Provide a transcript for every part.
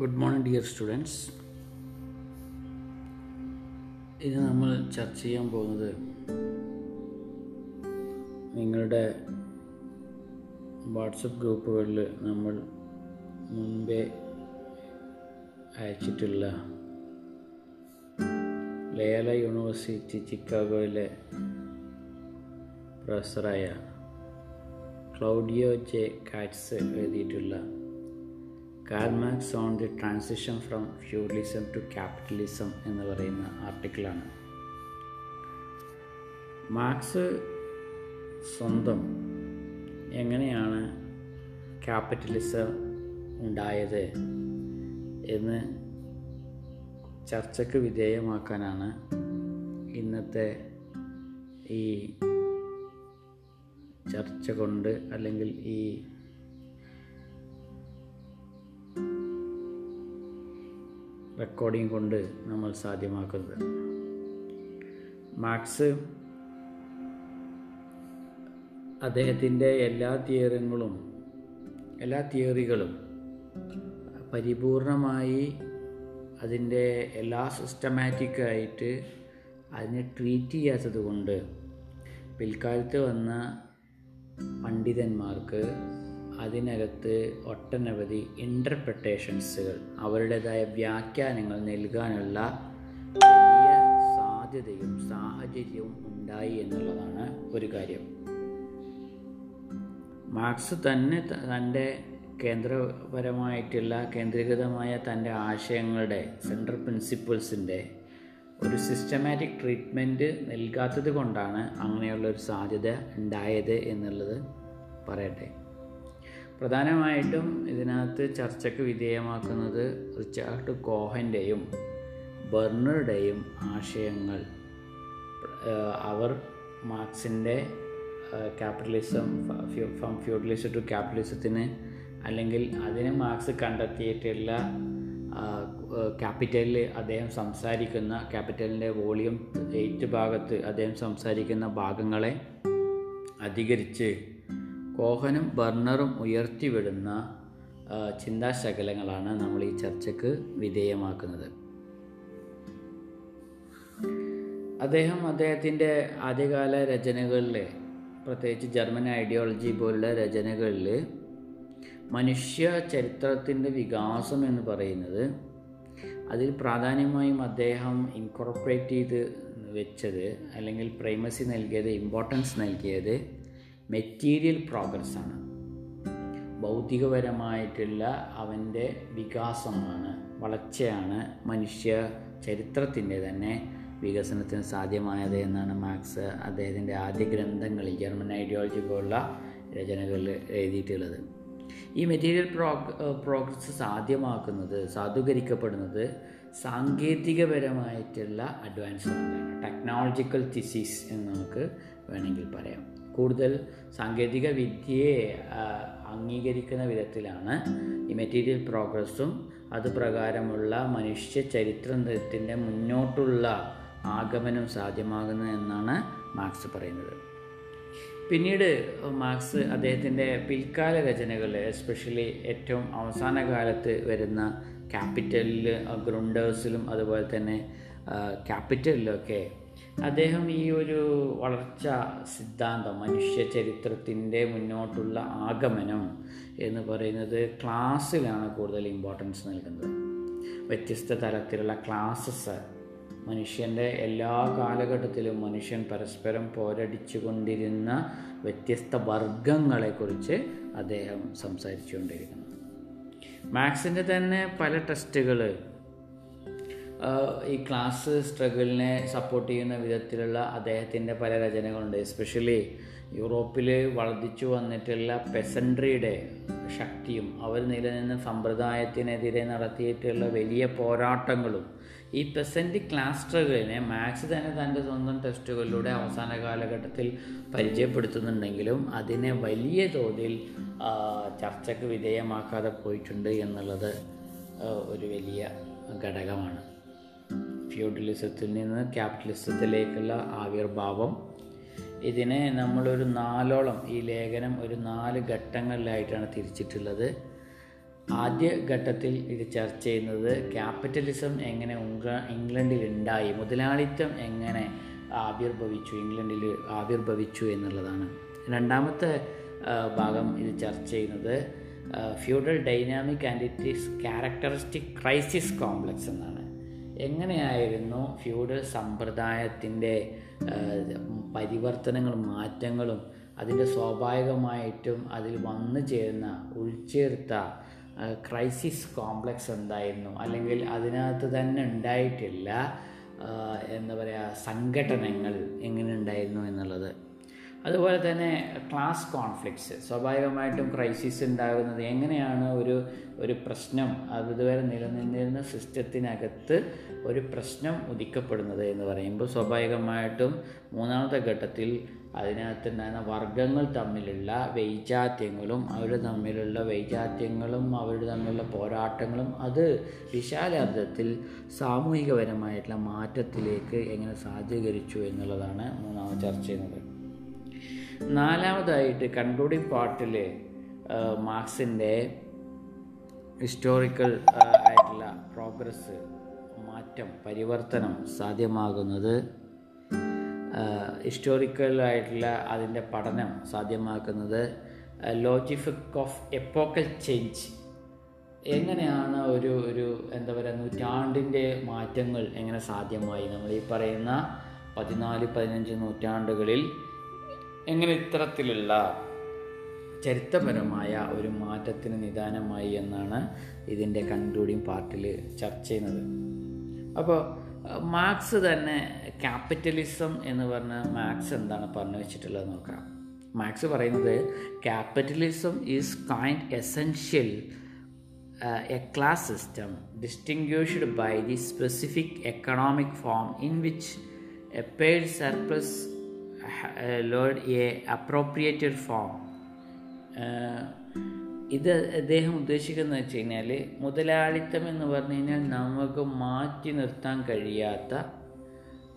Good morning dear students ഇന്ന് നമ്മൾ ചർച്ച ചെയ്യാൻ പോകുന്നത് നിങ്ങളുടെ വാട്സപ്പ് ഗ്രൂപ്പുകളിൽ നമ്മൾ മുൻപേ അയച്ചിട്ടുള്ള ലേല യൂണിവേഴ്സിറ്റി ചിക്കാഗോയിലെ പ്രൊഫസറായ ക്ലൗഡിയോ ജെ കാറ്റ്സ് എഴുതിയിട്ടുള്ള Karl Marx on the transition from feudalism to capitalism എന്ന് പറയുന്ന ആർട്ടിക്കിളാണ് മാർക്സ് സ്വന്തം എങ്ങനെയാണ് ക്യാപിറ്റലിസം ഉണ്ടായത് എന്ന് ചർച്ചയ്ക്ക് വിധേയമാക്കാനാണ് ഇന്നത്തെ ഈ ചർച്ച കൊണ്ട് അല്ലെങ്കിൽ ഈ റെക്കോർഡിംഗ് കൊണ്ട് നമ്മൾ സാധ്യമാക്കുന്നത്. മാക്സ് അദ്ദേഹത്തിന്റെ എല്ലാ തിയറികളും എല്ലാ തിയറികളും പരിപൂർണമായി അതിന്റെ എല്ലാ സിസ്റ്റമാറ്റിക്കായിട്ട് അതിനെ ട്രീറ്റ് ചെയ്യാത്തത് കൊണ്ട് പിൽക്കാലത്ത് വന്ന പണ്ഡിതന്മാർക്ക് അതിനകത്ത് ഒട്ടനവധി ഇന്റർപ്രട്ടേഷൻസുകൾ അവരുടേതായ വ്യാഖ്യാനങ്ങൾ നൽകാനുള്ള വലിയ സാധ്യതയും സാഹചര്യവും ഉണ്ടായി എന്നുള്ളതാണ് ഒരു കാര്യം. മാർക്സ് തന്നെ തന്റെ കേന്ദ്രപരമായിട്ടുള്ള കേന്ദ്രീകൃതമായ തന്റെ ആശയങ്ങളുടെ സെൻട്രൽ പ്രിൻസിപ്പിൾസിന്റെ ഒരു സിസ്റ്റമാറ്റിക് ട്രീറ്റ്മെന്റ് നൽകാത്തത് കൊണ്ടാണ് അങ്ങനെയുള്ള ഒരു സാധ്യത ഉണ്ടായത് എന്നുള്ളത് പറയട്ടെ. പ്രധാനമായിട്ടും ഇതിനകത്ത് ചർച്ചയ്ക്ക് വിധേയമാക്കുന്നത് റിച്ചാർഡ് കോഹന്റെയും ബെർണറുടെയും ആശയങ്ങൾ. അവർ മാർക്സിന്റെ ക്യാപിറ്റലിസം ഫ്രം ഫ്യൂഡലിസം ടു ക്യാപിറ്റലിസത്തിന് അല്ലെങ്കിൽ അതിന് മാർക്സ് കണ്ടെത്തിയിട്ടുള്ള ക്യാപിറ്റലിൽ അദ്ദേഹം സംസാരിക്കുന്ന ക്യാപിറ്റലിന്റെ വോളിയം എയ്റ്റ് ഭാഗത്ത് അദ്ദേഹം സംസാരിക്കുന്ന ഭാഗങ്ങളെ അധികരിച്ച് കോഹനും ബർണറും ഉയർത്തിവിടുന്ന ചിന്താശകലങ്ങളാണ് നമ്മൾ ഈ ചർച്ചയ്ക്ക് വിധേയമാക്കുന്നത്. അദ്ദേഹം അദ്ദേഹത്തിന്റെ ആദ്യകാല രചനകളിൽ പ്രത്യേകിച്ച് ജർമ്മൻ ഐഡിയോളജി പോലുള്ള രചനകളിൽ മനുഷ്യ ചരിത്രത്തിന്റെ വികാസം എന്ന് പറയുന്നത് അതിൽ പ്രാധാന്യമായും അദ്ദേഹം ഇൻകോർപ്പറേറ്റ് ചെയ്ത് വെച്ചത് അല്ലെങ്കിൽ പ്രൈമസി നൽകിയത് ഇമ്പോർട്ടൻസ് നൽകിയത് മെറ്റീരിയൽ പ്രോഗ്രസ്സാണ് ഭൗതികപരമായിട്ടുള്ള അവന്റെ വികാസമാണ് വളർച്ചയാണ് മനുഷ്യ ചരിത്രത്തിന്റെ തന്നെ വികസനത്തിന് സാധ്യമായത് എന്നാണ് മാർക്സ് അദ്ദേഹത്തിന്റെ ആദ്യ ഗ്രന്ഥങ്ങളിൽ ജർമ്മൻ ഐഡിയോളജി പോലുള്ള രചനകളിൽ എഴുതിയിട്ടുള്ളത്. ഈ മെറ്റീരിയൽ പ്രോഗ് പ്രോഗ്രസ് സാധ്യമാക്കുന്നത് സാധൂകരിക്കപ്പെടുന്നത് സാങ്കേതികപരമായിട്ടുള്ള അഡ്വാൻസ്മെന്റാണ് ടെക്നോളജിക്കൽ തിസീസ് എന്ന് നമുക്ക് വേണമെങ്കിൽ പറയാം. കൂടുതൽ സാങ്കേതിക വിദ്യയെ അംഗീകരിക്കുന്ന വിധത്തിലാണ് ഈ മെറ്റീരിയൽ പ്രോഗ്രസ്സും അതുപ്രകാരമുള്ള മനുഷ്യ ചരിത്രത്തിന്റെ മുന്നോട്ടുള്ള ആഗമനം സാധ്യമാകുന്നത് എന്നാണ് മാർക്സ് പറയുന്നത്. പിന്നീട് മാർക്സ് അദ്ദേഹത്തിന്റെ പിൽക്കാല രചനകൾ എസ്പെഷ്യലി ഏറ്റവും അവസാന കാലത്ത് വരുന്ന ക്യാപിറ്റലിൽ ഗ്രൗണ്ടേഴ്സിലും അതുപോലെ തന്നെ ക്യാപിറ്റലിലൊക്കെ അദ്ദേഹം ഈ ഒരു വളർച്ച സിദ്ധാന്തം മനുഷ്യ ചരിത്രത്തിന്റെ മുന്നോട്ടുള്ള ആഗമനം എന്ന് പറയുന്നത് ക്ലാസ്സിലാണ് കൂടുതൽ ഇമ്പോർട്ടൻസ് നൽകുന്നത്. വ്യത്യസ്ത തരത്തിലുള്ള ക്ലാസ്സസ് മനുഷ്യന്റെ എല്ലാ കാലഘട്ടത്തിലും മനുഷ്യൻ പരസ്പരം പോരടിച്ചു കൊണ്ടിരുന്ന വ്യത്യസ്ത വർഗങ്ങളെക്കുറിച്ച് അദ്ദേഹം സംസാരിച്ചുകൊണ്ടിരിക്കുന്നു. മാത്സിന്റെ തന്നെ പല ടെസ്റ്റുകൾ ഈ ക്ലാസ് സ്ട്രഗിളിനെ സപ്പോർട്ട് ചെയ്യുന്ന വിധത്തിലുള്ള അദ്ദേഹത്തിന്റെ പല രചനകളുണ്ട്. എസ്പെഷ്യലി യൂറോപ്പിൽ വർദ്ധിച്ചു വന്നിട്ടുള്ള പെസൻട്രിയുടെ ശക്തിയും അവർ നിലനിന്ന സമ്പ്രദായത്തിനെതിരെ നടത്തിയിട്ടുള്ള വലിയ പോരാട്ടങ്ങളും ഈ പെസന്റ് ക്ലാസ് സ്ട്രഗിളിനെ മാത്സ് തന്നെ തന്റെ സ്വന്തം ടെസ്റ്റുകളിലൂടെ അവസാന കാലഘട്ടത്തിൽ പരിചയപ്പെടുത്തുന്നുണ്ടെങ്കിലും അതിനെ വലിയ തോതിൽ ചർച്ചയ്ക്ക് വിധേയമാക്കാതെ പോയിട്ടുണ്ട് എന്നുള്ളത് ഒരു വലിയ ഘടകമാണ്. ഫ്യൂഡലിസത്തിൽ നിന്ന് ക്യാപിറ്റലിസത്തിലേക്കുള്ള ആവിർഭാവം. ഇതിനെ നമ്മളൊരു നാലോളം ഈ ലേഖനം ഒരു നാല് ഘട്ടങ്ങളിലായിട്ടാണ് തിരിച്ചിട്ടുള്ളത്. ആദ്യ ഘട്ടത്തിൽ ഇത് ചർച്ച ചെയ്യുന്നത് ക്യാപിറ്റലിസം എങ്ങനെ ഇംഗ്ലണ്ടിൽ ഉണ്ടായി മുതലാളിത്തം എങ്ങനെ ആവിർഭവിച്ചു ഇംഗ്ലണ്ടിൽ ആവിർഭവിച്ചു എന്നുള്ളതാണ്. രണ്ടാമത്തെ ഭാഗം ഇത് ചർച്ച ചെയ്യുന്നത് feudal dynamic and it is characteristic crisis complex എന്നാണ്. എങ്ങനെയായിരുന്നു ഫ്യൂഡൽ സമ്പ്രദായത്തിന്റെ പരിവർത്തനങ്ങളും മാറ്റങ്ങളും അതിന്റെ സ്വാഭാവികമായിട്ടും അതിൽ വന്നു ചേരുന്ന ഉൾച്ചേർത്ത ക്രൈസിസ് കോംപ്ലക്സ് എന്തായിരുന്നു? അല്ലെങ്കിൽ അതിനകത്ത് തന്നെ ഉണ്ടായിട്ടില്ല എന്താ പറയുക സംഘടനകൾ എങ്ങനെ ഉണ്ടായിരുന്നു എന്നുള്ളത്. അതുപോലെ തന്നെ ക്ലാസ് കോൺഫ്ലിക്ട്സ് സ്വാഭാവികമായിട്ടും ക്രൈസിസ് ഉണ്ടാകുന്നത് എങ്ങനെയാണ് ഒരു ഒരു പ്രശ്നം അത് ഇതുവരെ നിലനിന്നിരുന്ന സിസ്റ്റത്തിനകത്ത് ഒരു പ്രശ്നം ഉദിക്കപ്പെടുന്നത് എന്ന് പറയുമ്പോൾ സ്വാഭാവികമായിട്ടും മൂന്നാമത്തെ ഘട്ടത്തിൽ അതിനകത്തുണ്ടായിരുന്ന വർഗങ്ങൾ തമ്മിലുള്ള വൈജാത്യങ്ങളും അവർ തമ്മിലുള്ള വൈജാത്യങ്ങളും അവർ തമ്മിലുള്ള പോരാട്ടങ്ങളും അത് വിശാലാർത്ഥത്തിൽ സാമൂഹികപരമായിട്ടുള്ള മാറ്റത്തിലേക്ക് എങ്ങനെ സാധൂകരിച്ചു എന്നുള്ളതാണ് മൂന്നാമത് ചർച്ച ചെയ്യുന്നത്. നാലാമതായിട്ട് കൺക്ലൂഡിംഗ് പാർട്ടിൽ മാർക്സിന്റെ ഹിസ്റ്റോറിക്കൽ ആയിട്ടുള്ള പ്രോഗ്രസ് മാറ്റം പരിവർത്തനം സാധ്യമാകുന്നത് ഹിസ്റ്റോറിക്കലായിട്ടുള്ള അതിന്റെ പഠനം സാധ്യമാക്കുന്നത് ലോജിഫിക് ഓഫ് എപ്പോക്കൽ ചേഞ്ച് എങ്ങനെയാണ് ഒരു ഒരു എന്താ പറയുക നൂറ്റാണ്ടിന്റെ മാറ്റങ്ങൾ എങ്ങനെ സാധ്യമായി? നമ്മൾ ഈ പറയുന്ന പതിനാല് പതിനഞ്ച് നൂറ്റാണ്ടുകളിൽ എങ്ങനെ ഇത്തരത്തിലുള്ള ചരിത്രപരമായ ഒരു മാറ്റത്തിന് നിദാനമായി എന്നാണ് ഇതിന്റെ കൺക്ലൂഡിങ് പാർട്ടിൽ ചർച്ച ചെയ്യുന്നത്. അപ്പോൾ മാർക്സ് തന്നെ ക്യാപിറ്റലിസം എന്ന് പറഞ്ഞ മാർക്സ് എന്താണ് പറഞ്ഞു വെച്ചിട്ടുള്ളത് നോക്കാം. മാർക്സ് പറയുന്നത് capitalism is kind essential a class system distinguished by the specific economic form in which a paid surplus load a appropriated form ഇത് അദ്ദേഹം ഉദ്ദേശിക്കുന്നത് വെച്ച് കഴിഞ്ഞാൽ മുതലാളിത്തം എന്ന് പറഞ്ഞു കഴിഞ്ഞാൽ നമുക്ക് മാറ്റി നിർത്താൻ കഴിയാത്ത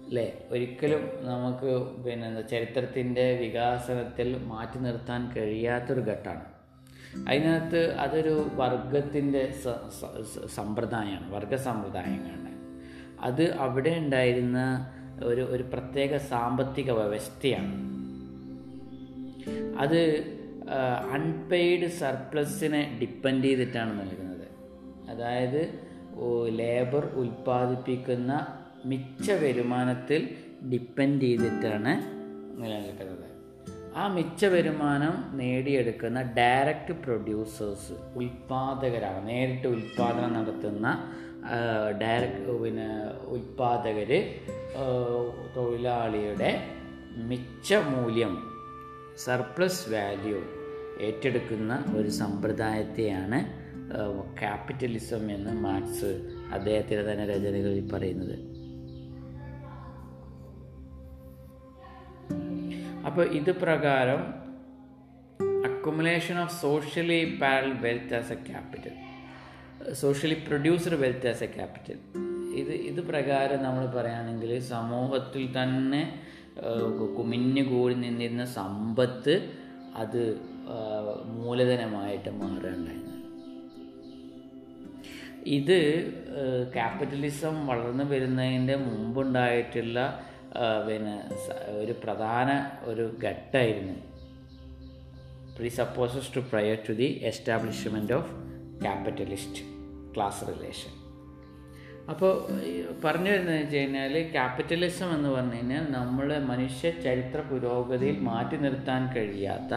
അല്ലേ? ഒരിക്കലും നമുക്ക് പിന്നെ എന്താ ചരിത്രത്തിന്റെ വികാസനത്തിൽ മാറ്റി നിർത്താൻ കഴിയാത്തൊരു ഘട്ടമാണ്. അതിനകത്ത് അതൊരു വർഗത്തിന്റെ സമ്പ്രദായമാണ് വർഗ സമ്പ്രദായങ്ങളാണ്. അത് അവിടെ ഉണ്ടായിരുന്ന ഒരു ഒരു പ്രത്യേക സാമ്പത്തിക വ്യവസ്ഥയാണ്. അത് അൺപെയ്ഡ് സർപ്ലസിനെ ഡിപ്പെൻഡ് ചെയ്തിട്ടാണ് നൽകുന്നത്. അതായത് ലേബർ ഉൽപ്പാദിപ്പിക്കുന്ന മിച്ച വരുമാനത്തിൽ ഡിപ്പെൻഡ് ചെയ്തിട്ടാണ് നിലനിൽക്കുന്നത്. ആ മിച്ച വരുമാനം നേടിയെടുക്കുന്ന ഡയറക്റ്റ് പ്രൊഡ്യൂസേഴ്സ് ഉൽപ്പാദകരാണ് നേരിട്ട് ഉൽപ്പാദനം നടത്തുന്ന ഡയറക്റ്റ് പിന്നെ ഉൽപ്പാദകർ തൊഴിലാളിയുടെ മിച്ച മൂല്യം സർപ്ലസ് വാല്യൂ ഏറ്റെടുക്കുന്ന ഒരു സമ്പ്രദായത്തെയാണ് ക്യാപിറ്റലിസം എന്ന് മാർക്സ് അദ്ദേഹത്തിന്റെ തന്നെ രചനകളിൽ പറയുന്നത്. അപ്പോൾ ഇത് പ്രകാരം accumulation of socially parallel wealth as a capital socially produced wealth as a capital ഇത് ഇത് പ്രകാരം നമ്മൾ പറയുകയാണെങ്കിൽ സമൂഹത്തിൽ തന്നെ കുമിഞ്ഞു കൂടി നിന്നിരുന്ന സമ്പത്ത് അത് മൂലധനമായിട്ട് മാറുകയുണ്ടായിരുന്നു ഇത് ക്യാപിറ്റലിസം വളർന്നു വരുന്നതിന്റെ മുമ്പുണ്ടായിട്ടുള്ള പിന്നെ ഒരു പ്രധാന ഒരു ഘട്ടമായിരുന്നു. Presupposes to prior to the establishment of capitalist class relation. അപ്പോൾ പറഞ്ഞു വരുന്നത് വെച്ച് കഴിഞ്ഞാൽ ക്യാപിറ്റലിസം എന്ന് പറഞ്ഞു കഴിഞ്ഞാൽ നമ്മളെ മനുഷ്യ ചരിത്ര പുരോഗതിയിൽ മാറ്റി നിർത്താൻ കഴിയാത്ത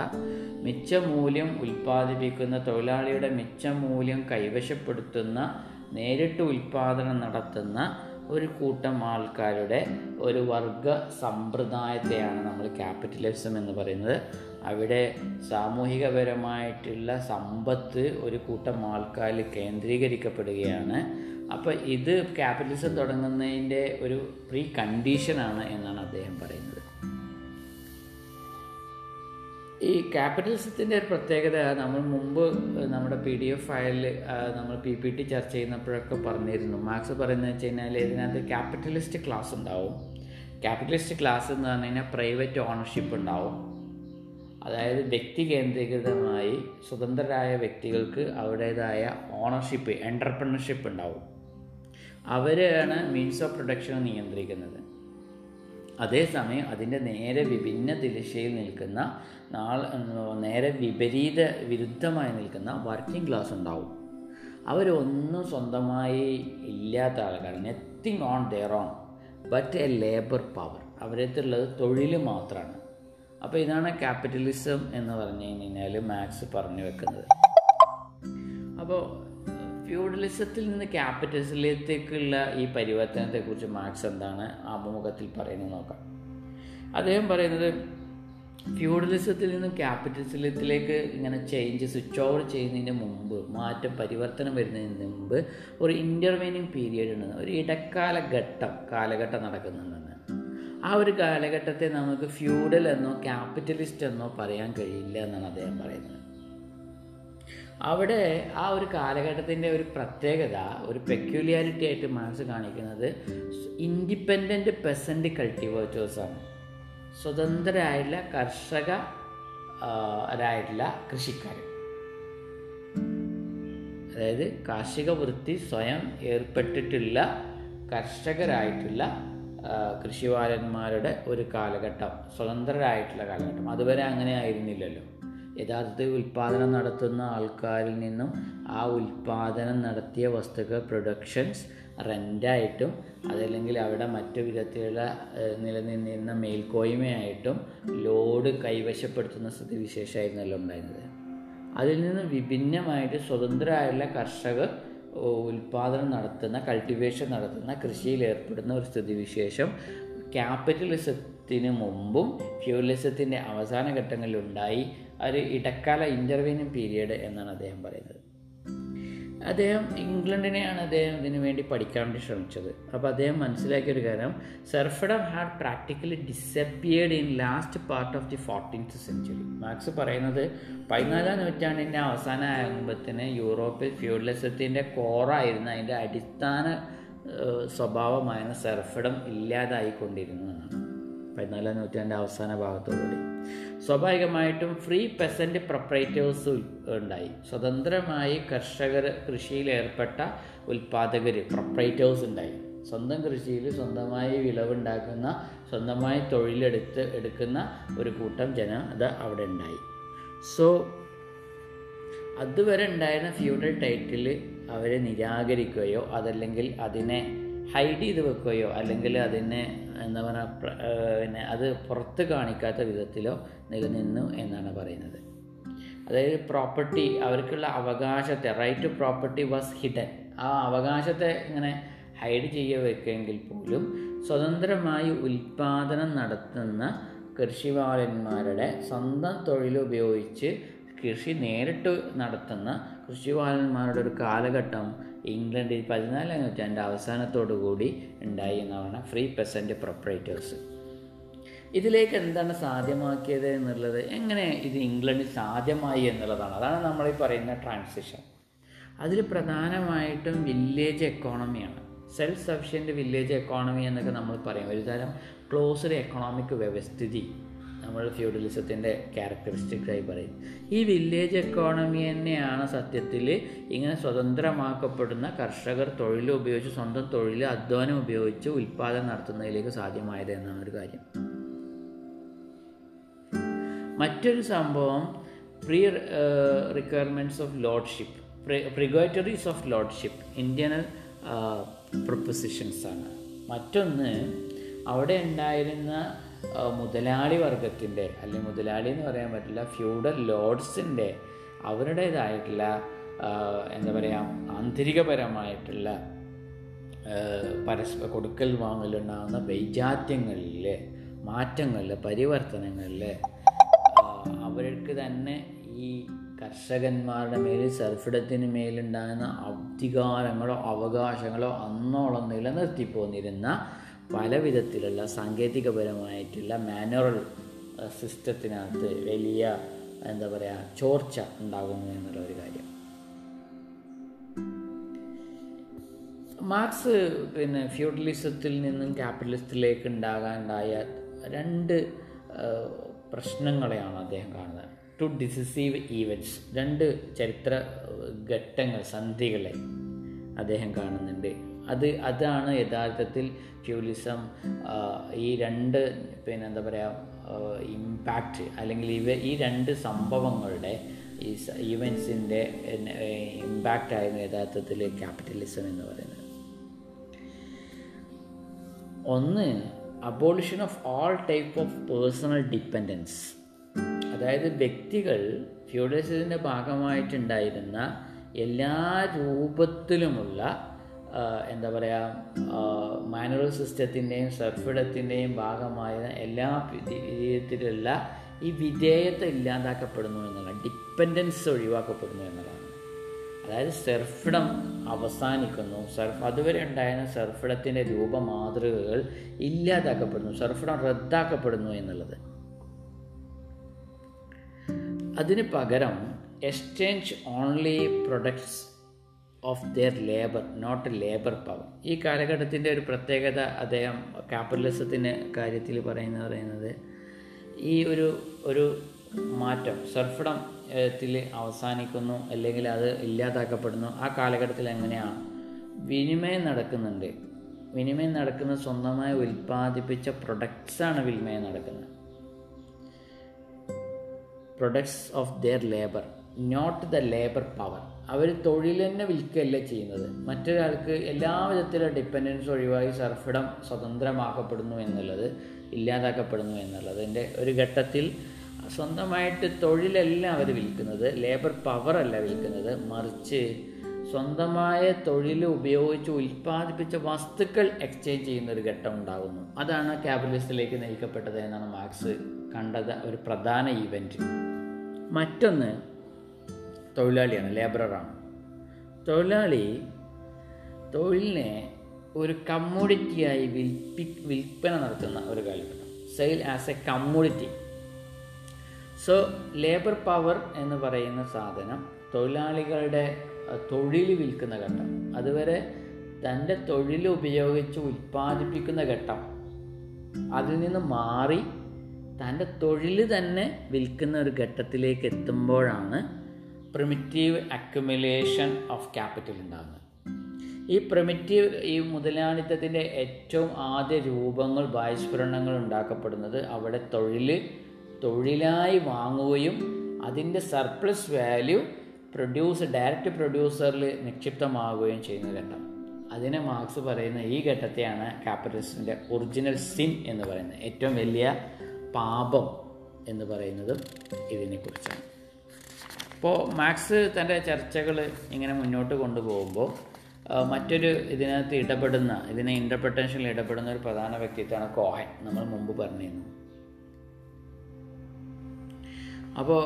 മിച്ച മൂല്യം ഉൽപ്പാദിപ്പിക്കുന്ന തൊഴിലാളിയുടെ മിച്ച മൂല്യം കൈവശപ്പെടുത്തുന്ന നേരിട്ട് ഉൽപ്പാദനം നടത്തുന്ന ഒരു കൂട്ടം ആൾക്കാരുടെ ഒരു വർഗ സമ്പ്രദായത്തെയാണ് നമ്മൾ ക്യാപിറ്റലിസം എന്ന് പറയുന്നത്. അവിടെ സാമൂഹികപരമായിട്ടുള്ള സമ്പത്ത് ഒരു കൂട്ടം ആൾക്കാരിൽ കേന്ദ്രീകരിക്കപ്പെടുകയാണ്. അപ്പോൾ ഇത് ക്യാപിറ്റലിസം തുടങ്ങുന്നതിന്റെ ഒരു പ്രീ കണ്ടീഷൻ ആണ് എന്നാണ് അദ്ദേഹം പറയുന്നത്. ഈ ക്യാപിറ്റലിസത്തിന്റെ ഒരു പ്രത്യേകത നമ്മൾ മുമ്പ് നമ്മുടെ പി ഡി എഫ് ഫയലിൽ നമ്മൾ പി പി ടി ചർച്ച ചെയ്യുന്നപ്പോഴൊക്കെ പറഞ്ഞിരുന്നു. മാർക്സ് പറയുന്നത് വെച്ച് കഴിഞ്ഞാൽ ഇതിനകത്ത് ക്യാപിറ്റലിസ്റ്റ് ക്ലാസ് ഉണ്ടാവും. ക്യാപിറ്റലിസ്റ്റ് ക്ലാസ് എന്ന് പറഞ്ഞു കഴിഞ്ഞാൽ പ്രൈവറ്റ് ഓണർഷിപ്പ് ഉണ്ടാവും. അതായത് വ്യക്തി കേന്ദ്രീകൃതമായി സ്വതന്ത്രരായ വ്യക്തികൾക്ക് അവരുടേതായ ഓണർഷിപ്പ് എന്റർപ്രണർഷിപ്പ് ഉണ്ടാവും. അവരാണ് മീൻസ് ഓഫ് പ്രൊഡക്ഷൻ നിയന്ത്രിക്കുന്നത്. അതേസമയം അതിന്റെ നേരെ വിഭിന്ന ദിശയിൽ നിൽക്കുന്ന നാൾ നേരെ വിപരീത വിരുദ്ധമായി നിൽക്കുന്ന വർക്കിംഗ് ക്ലാസ് ഉണ്ടാവും. അവരൊന്നും സ്വന്തമായി ഇല്ലാത്ത ആൾക്കാർ nothing on their own but a labour power അവരത്തുള്ളത് തൊഴിൽ മാത്രമാണ്. അപ്പോൾ ഇതാണ് ക്യാപിറ്റലിസം എന്ന് പറഞ്ഞു കഴിഞ്ഞാൽ മാക്സ് പറഞ്ഞു വെക്കുന്നത്. അപ്പോൾ ഫ്യൂഡലിസത്തിൽ നിന്ന് ക്യാപിറ്റലിസത്തിലേക്കുള്ള ഈ പരിവർത്തനത്തെക്കുറിച്ച് മാർക്സ് എന്താണ് ആമുഖത്തിൽ പറയുന്നത് നോക്കാം. അദ്ദേഹം പറയുന്നത് ഫ്യൂഡലിസത്തിൽ നിന്നും ക്യാപിറ്റലിസത്തിലേക്ക് ഇങ്ങനെ ചേഞ്ച് സ്വിച്ച് ഓവർ ചെയ്യുന്നതിന് മുമ്പ് മാറ്റം പരിവർത്തനം വരുന്നതിന് മുമ്പ് ഒരു ഇന്റർവീനിങ് പീരിയഡ് ഉണ്ട് ഒരു ഇടക്കാല ഘട്ടം കാലഘട്ടം നടക്കുന്നുണ്ടെന്ന്. ആ ഒരു കാലഘട്ടത്തെ നമുക്ക് ഫ്യൂഡൽ എന്നോ ക്യാപിറ്റലിസ്റ്റ് എന്നോ പറയാൻ കഴിയില്ല എന്നാണ് അദ്ദേഹം പറയുന്നത്. അവിടെ ആ ഒരു കാലഘട്ടത്തിന്റെ ഒരു പ്രത്യേകത ഒരു പെക്യുലിയാരിറ്റി ആയിട്ട് മനസ്സ് കാണിക്കുന്നത് ഇൻഡിപെൻഡന്റ് പെസന്റ് കൾട്ടിവേറ്റേഴ്സാണ് സ്വതന്ത്രരായിട്ടുള്ള കർഷകരായിട്ടുള്ള കൃഷിക്കാർ അതായത് കാർഷിക വൃത്തി സ്വയം ഏർപ്പെട്ടിട്ടുള്ള കർഷകരായിട്ടുള്ള കൃഷിവാരന്മാരുടെ ഒരു കാലഘട്ടം സ്വതന്ത്രരായിട്ടുള്ള കാലഘട്ടം. അതുവരെ അങ്ങനെ ആയിരുന്നില്ലല്ലോ. യഥാർത്ഥത്തിൽ ഉൽപ്പാദനം നടത്തുന്ന ആൾക്കാരിൽ നിന്നും ആ ഉൽപ്പാദനം നടത്തിയ വസ്തുക്കൾ പ്രൊഡക്ഷൻസ് റെന്റായിട്ടും അതല്ലെങ്കിൽ അവിടെ മറ്റു വിധത്തിലുള്ള നിലനിന്നിരുന്ന മേൽക്കോയ്മയായിട്ടും ലോഡ് കൈവശപ്പെടുത്തുന്ന സ്ഥിതിവിശേഷമായിരുന്നല്ലോ ഉണ്ടായിരുന്നത്. അതിൽ നിന്ന് വിഭിന്നമായിട്ട് സ്വതന്ത്രമായുള്ള കർഷകർ ഉൽപാദനം നടത്തുന്ന കൾട്ടിവേഷൻ നടത്തുന്ന കൃഷിയിൽ ഏർപ്പെടുന്ന ഒരു സ്ഥിതിവിശേഷം ക്യാപിറ്റലിസത്തിന് മുമ്പും ഫ്യൂലിസത്തിന്റെ അവസാന ഘട്ടങ്ങളിലുണ്ടായി. ഒരു ഇടക്കാല ഇന്റർവീനിങ് പീരീഡ് എന്നാണ് അദ്ദേഹം പറയുന്നത്. അദ്ദേഹം ഇംഗ്ലണ്ടിനെയാണ് അദ്ദേഹം ഇതിനു വേണ്ടി പഠിക്കാൻ വേണ്ടി ശ്രമിച്ചത്. അപ്പോൾ അദ്ദേഹം മനസ്സിലാക്കിയൊരു കാര്യം serfdom had practically disappeared in last part of the fourteenth century Marx പറയുന്നത് പതിനാലാം നൂറ്റാണ്ടിന്റെ അവസാനമാകുമ്പോഴത്തേന് യൂറോപ്പിൽ ഫ്യൂഡലിസത്തിന്റെ കോറായിരുന്ന അതിന്റെ അടിസ്ഥാന സ്വഭാവമായിരുന്ന സർഫഡം ഇല്ലാതായിക്കൊണ്ടിരുന്നു എന്നാണ് പതിനാലാം നൂറ്റാണ്ടിന്റെ അവസാന ഭാഗത്തോടുകൂടി. സ്വാഭാവികമായിട്ടും ഫ്രീ പെസന്റ് പ്രൊപ്പറേറ്റേഴ്സ് ഉണ്ടായി. സ്വതന്ത്രമായി കർഷകർ കൃഷിയിൽ ഏർപ്പെട്ട ഉൽപ്പാദകർ പ്രൊപ്പറേറ്റേഴ്സ് ഉണ്ടായി. സ്വന്തം കൃഷിയിൽ സ്വന്തമായി വിളവുണ്ടാക്കുന്ന സ്വന്തമായി തൊഴിലെടുത്ത് എടുക്കുന്ന ഒരു കൂട്ടം ജനം അത് അവിടെ ഉണ്ടായി. സോ അതുവരെ ഉണ്ടായിരുന്ന ഫ്യൂഡൽ ടൈറ്റിൽ അവരെ നിരാകരിക്കുകയോ അതല്ലെങ്കിൽ അതിനെ ഹൈഡ് ചെയ്ത് വെക്കുകയോ അല്ലെങ്കിൽ അതിനെ എന്താ പറയുക പിന്നെ അത് പുറത്ത് കാണിക്കാത്ത വിധത്തിലോ നിലനിന്നു എന്നാണ് പറയുന്നത്. അതായത് പ്രോപ്പർട്ടി അവർക്കുള്ള അവകാശത്തെ right to property was hidden ആ അവകാശത്തെ ഇങ്ങനെ ഹൈഡ് ചെയ്യുക വെക്കെങ്കിൽ പോലും സ്വതന്ത്രമായി ഉൽപ്പാദനം നടത്തുന്ന കൃഷിവാലന്മാരുടെ സ്വന്തം തൊഴിലുപയോഗിച്ച് കൃഷി നേരിട്ട് നടത്തുന്ന കൃഷിവാലന്മാരുടെ ഒരു കാലഘട്ടം ഇംഗ്ലണ്ടിൽ പതിനാലാം നൂറ്റാണ്ട് അവസാനത്തോടു കൂടി ഉണ്ടായി എന്നാണ് ഫ്രീ പെസന്റ് പ്രൊപ്പറേറ്റേഴ്സ് ഇതിലേക്ക് എന്താണ് സാധ്യമാക്കിയത് എന്നുള്ളത്? എങ്ങനെ ഇത് ഇംഗ്ലണ്ടിൽ സാധ്യമായി എന്നുള്ളതാണ്. അതാണ് നമ്മൾ ഈ പറയുന്ന ട്രാൻസിഷൻ അതിൽ പ്രധാനമായിട്ടും വില്ലേജ് എക്കോണമിയാണ് സെൽഫ് സഫിഷ്യന്റ് വില്ലേജ് എക്കോണമി എന്നൊക്കെ നമ്മൾ പറയും. ഒരു തരം ക്ലോസ്ഡ് എക്കണോമിക് വ്യവസ്ഥിതി. നമ്മൾ ഫ്യൂഡലിസത്തിന്റെ ക്യാരക്ടറിസ്റ്റിക്സായി പറയും. ഈ വില്ലേജ് എക്കോണമി തന്നെയാണ് സത്യത്തിൽ ഇങ്ങനെ സ്വതന്ത്രമാക്കപ്പെടുന്ന കർഷകർ തൊഴിൽ ഉപയോഗിച്ച് സ്വന്തം തൊഴിൽ അധ്വാനം ഉപയോഗിച്ച് ഉൽപ്പാദനം നടത്തുന്നതിലേക്ക് സാധ്യമായത് എന്നാണ് ഒരു കാര്യം. മറ്റൊരു സംഭവം pre requirements of lordship prerogatives of lordship ഇന്ത്യനൽ പ്രൊപ്പസിഷൻസാണ് മറ്റൊന്ന് അവിടെ ഉണ്ടായിരുന്ന മുതലാളി വർഗത്തിന്റെ അല്ലെങ്കിൽ മുതലാളി എന്ന് പറയാൻ പറ്റില്ല ഫ്യൂഡൽ ലോഡ്സിന്റെ അവരുടേതായിട്ടുള്ള എന്താ പറയുക ആന്തരികപരമായിട്ടുള്ള പരസ്പര കൊടുക്കൽ വാങ്ങലുണ്ടാകുന്ന വൈജാത്യങ്ങളിൽ മാറ്റങ്ങളിൽ പരിവർത്തനങ്ങളിൽ അവർക്ക് തന്നെ ഈ കർഷകന്മാരുടെ മേൽ സർഫിടത്തിന് മേലുണ്ടാകുന്ന അധികാരങ്ങളോ അവകാശങ്ങളോ അന്നോളം നിലനിർത്തി പോന്നിരുന്ന പല വിധത്തിലുള്ള സാങ്കേതികപരമായിട്ടുള്ള മാനുവൽ സിസ്റ്റത്തിനകത്ത് വലിയ എന്താ പറയുക ചോർച്ച ഉണ്ടാകുന്നു എന്നുള്ള ഒരു കാര്യം. മാർക്സ് പിന്നെ ഫ്യൂഡലിസത്തിൽ നിന്നും ക്യാപിറ്റലിസത്തിലേക്ക് ഉണ്ടാകാനുണ്ടായ രണ്ട് പ്രശ്നങ്ങളെയാണ് അദ്ദേഹം കാണുന്നത്. ടു ഡിസിസീവ് ഈവന്റ്സ് രണ്ട് ചരിത്ര ഘട്ടങ്ങൾ സന്ധികളെ അദ്ദേഹം കാണുന്നുണ്ട്. അത് അതാണ് യഥാർത്ഥത്തിൽ ഫ്യൂലിസം ഈ രണ്ട് പിന്നെ എന്താ പറയുക ഇമ്പാക്റ്റ് അല്ലെങ്കിൽ ഇവ ഈ രണ്ട് സംഭവങ്ങളുടെ ഈ ഈവൻസിന്റെ ഇമ്പാക്റ്റ് ആയിരുന്നു യഥാർത്ഥത്തിൽ ക്യാപിറ്റലിസം എന്ന് പറയുന്നത്. ഒന്ന് abolition of all type of personal dependence അതായത് വ്യക്തികൾ ഫ്യൂഡലിസത്തിന്റെ ഭാഗമായിട്ടുണ്ടായിരുന്ന എല്ലാ രൂപത്തിലുമുള്ള എന്താ പറയുക മാനുവൽ സിസ്റ്റത്തിന്റെയും സർഫിടത്തിന്റെയും ഭാഗമായ എല്ലാ രീതിയിലുള്ള ഈ വിധേയത ഇല്ലാതാക്കപ്പെടുന്നു എന്നുള്ള ഡിപ്പെൻഡൻസ് ഒഴിവാക്കപ്പെടുന്നു എന്നുള്ളതാണ്. അതായത് സെർഫിടം അവസാനിക്കുന്നു. സർഫ് അതുവരെ ഉണ്ടായിരുന്ന സെർഫിടത്തിന്റെ രൂപമാതൃകകൾ ഇല്ലാതാക്കപ്പെടുന്നു. സെർഫിടം റദ്ദാക്കപ്പെടുന്നു എന്നുള്ളത്. അതിന് പകരം exchange only products of their labour not labour power ഈ കാലഘട്ടത്തിന്റെ ഒരു പ്രത്യേകത അദ്ദേഹം ക്യാപിറ്റലിസത്തിന്റെ കാര്യത്തിൽ പറയുന്നത് പറയുന്നത് ഈ ഒരു ഒരു മാറ്റം സർഫിടം ത്തിൽ അവസാനിക്കുന്നു അല്ലെങ്കിൽ അത് ഇല്ലാതാക്കപ്പെടുന്നു ആ കാലഘട്ടത്തിൽ എങ്ങനെയാണ്? വിനിമയം നടക്കുന്നുണ്ട്. വിനിമയം നടക്കുന്ന സ്വന്തമായി ഉൽപ്പാദിപ്പിച്ച പ്രൊഡക്ട്സാണ് വിനിമയം നടക്കുന്നത്. Products of their labour not the labour power അവർ തൊഴിൽ തന്നെ വിൽക്കുകയല്ല ചെയ്യുന്നത്. മറ്റൊരാൾക്ക് എല്ലാ വിധത്തിലുള്ള ഡിപ്പെൻഡൻസ് ഒഴിവായി സർഫിടം സ്വതന്ത്രമാക്കപ്പെടുന്നു എന്നുള്ളത് ഇല്ലാതാക്കപ്പെടുന്നു എന്നുള്ളതിന്റെ ഒരു ഘട്ടത്തിൽ സ്വന്തമായിട്ട് തൊഴിലല്ല അവർ വിൽക്കുന്നത്. ലേബർ പവർ അല്ല വിൽക്കുന്നത്. മറിച്ച് സ്വന്തമായ തൊഴിൽ ഉപയോഗിച്ച് ഉൽപ്പാദിപ്പിച്ച വസ്തുക്കൾ എക്സ്ചേഞ്ച് ചെയ്യുന്ന ഒരു ഘട്ടം ഉണ്ടാകുന്നു. അതാണ് ക്യാപിറ്റലിസ്റ്റിലേക്ക് നയിക്കപ്പെട്ടത് എന്നാണ് മാർക്സ് കണ്ടത്. ഒരു പ്രധാന ഈവന്റ് മറ്റൊന്ന് തൊഴിലാളിയാണ് ലേബററാണ് തൊഴിലാളി തൊഴിലിനെ ഒരു കമ്മോഡിറ്റിയായി വിൽപ്പി വിൽപ്പന നടത്തുന്ന ഒരു കാലഘട്ടം. Sale as a commodity so labour power എന്ന് പറയുന്ന സാധനം തൊഴിലാളികളുടെ തൊഴിൽ വിൽക്കുന്ന ഘട്ടം. അതുവരെ തന്റെ തൊഴിൽ ഉപയോഗിച്ച് ഉൽപ്പാദിപ്പിക്കുന്ന ഘട്ടം. അതിൽ നിന്ന് മാറി തന്റെ തൊഴിൽ തന്നെ വിൽക്കുന്ന ഒരു ഘട്ടത്തിലേക്ക് എത്തുമ്പോഴാണ് പ്രിമിറ്റീവ് അക്യുമുലേഷൻ ഓഫ് ക്യാപിറ്റൽ ഉണ്ടാകുന്നത് ഈ പ്രിമിറ്റീവ് ഈ മുതലാളിത്തത്തിന്റെ ഏറ്റവും ആദ്യ രൂപങ്ങൾ ബാഹ്യസ്ഫുരണങ്ങൾ ഉണ്ടാക്കപ്പെടുന്നത് അവിടെ തൊഴിൽ തൊഴിലായി വാങ്ങുകയും അതിന്റെ സർപ്ലസ് വാല്യൂ പ്രൊഡ്യൂസ് ഡയറക്റ്റ് പ്രൊഡ്യൂസറിൽ നിക്ഷിപ്തമാവുകയും ചെയ്യുന്ന ഘട്ടം. അതിനെ മാർക്സ് പറയുന്ന ഈ ഘട്ടത്തെയാണ് ക്യാപിറ്റലിസ്റ്റിന്റെ ഒറിജിനൽ സിൻ എന്ന് പറയുന്നത്. ഏറ്റവും വലിയ പാപം എന്ന് പറയുന്നതും ഇതിനെക്കുറിച്ചാണ്. അപ്പോൾ മാക്സ് തന്റെ ചർച്ചകൾ ഇങ്ങനെ മുന്നോട്ട് കൊണ്ടുപോകുമ്പോൾ മറ്റൊരു ഇതിനകത്ത് ഇടപെടുന്ന ഇതിനെ ഇന്റർപ്രിട്ടേഷനിൽ ഇടപെടുന്ന ഒരു പ്രധാന വ്യക്തിത്വമാണ് കോഹൻ നമ്മൾ മുമ്പ് പറഞ്ഞിരുന്നു. അപ്പോൾ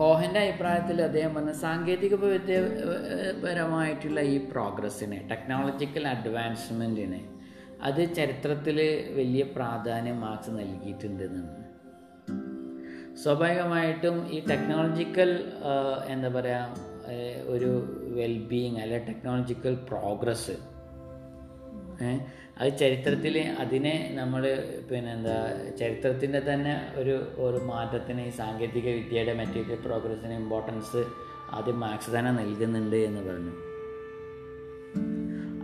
കോഹന്റെ അഭിപ്രായത്തിൽ അദ്ദേഹം പറഞ്ഞ സാങ്കേതിക വിദ്യപരമായിട്ടുള്ള ഈ പ്രോഗ്രസ്സിനെ ടെക്നോളജിക്കൽ അഡ്വാൻസ്മെന്റിനെ അത് ചരിത്രത്തിൽ വലിയ പ്രാധാന്യം മാർക്സ് നൽകിയിട്ടുണ്ട് എന്നാണ്. സ്വാഭാവികമായിട്ടും ഈ ടെക്നോളജിക്കൽ എന്താ പറയുക ഒരു വെൽബീയിങ് അല്ലെ ടെക്നോളജിക്കൽ പ്രോഗ്രസ് അത് ചരിത്രത്തിൽ അതിനെ നമ്മൾ പിന്നെ എന്താ ചരിത്രത്തിന്റെ തന്നെ ഒരു ഒരു മാറ്റത്തിന് ഈ സാങ്കേതിക വിദ്യയുടെ മെറ്റീരിയൽ പ്രോഗ്രസ്സിന് ഇമ്പോർട്ടൻസ് ആദ്യം മാക്സ് തന്നെ നൽകുന്നുണ്ട് എന്ന് പറഞ്ഞു.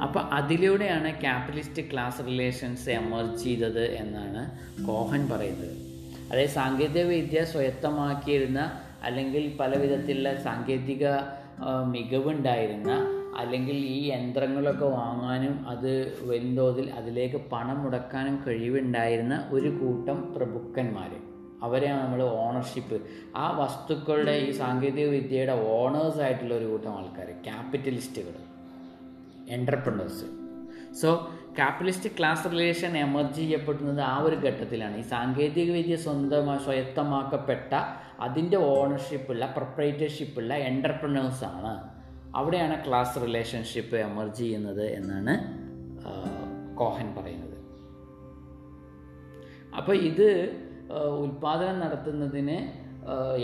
അപ്പോൾ അതിലൂടെയാണ് ക്യാപിറ്റലിസ്റ്റ് ക്ലാസ് റിലേഷൻസ് എമർജ് ചെയ്തത് എന്നാണ് കോഹൻ പറയുന്നത്. അതായത് സാങ്കേതിക വിദ്യ സ്വയത്തമാക്കിയിരുന്ന അല്ലെങ്കിൽ പല വിധത്തിലുള്ള സാങ്കേതിക മികവുണ്ടായിരുന്ന അല്ലെങ്കിൽ ഈ യന്ത്രങ്ങളൊക്കെ വാങ്ങാനും അത് വൻതോതിൽ അതിലേക്ക് പണം മുടക്കാനും കഴിവുണ്ടായിരുന്ന ഒരു കൂട്ടം പ്രഭുക്കന്മാർ അവരെയാണ് നമ്മൾ ഓണർഷിപ്പ്. ആ വസ്തുക്കളുടെ ഈ സാങ്കേതിക വിദ്യയുടെ ഓണേഴ്സ് ആയിട്ടുള്ള ഒരു കൂട്ടം ആൾക്കാർ ക്യാപിറ്റലിസ്റ്റുകൾ entrepreneurs so capitalist class relation emerge ചെയ്യപ്പെടുന്നത് ആ ഒരു ഘട്ടത്തിലാണ്. ഈ സാങ്കേതിക വിദ്യ സ്വന്തമായി സ്വയത്തമാക്കപ്പെട്ട അതിന്റെ ഓണർഷിപ്പുള്ള പ്രൊപ്പറേറ്റർഷിപ്പുള്ള എന്റർപ്രണേഴ്സാണ് അവിടെയാണ് ക്ലാസ് റിലേഷൻഷിപ്പ് എമർജ് ചെയ്യുന്നത് എന്നാണ് കോഹൻ പറയുന്നത്. അപ്പോൾ ഇത് ഉൽപാദനം നടത്തുന്നതിന്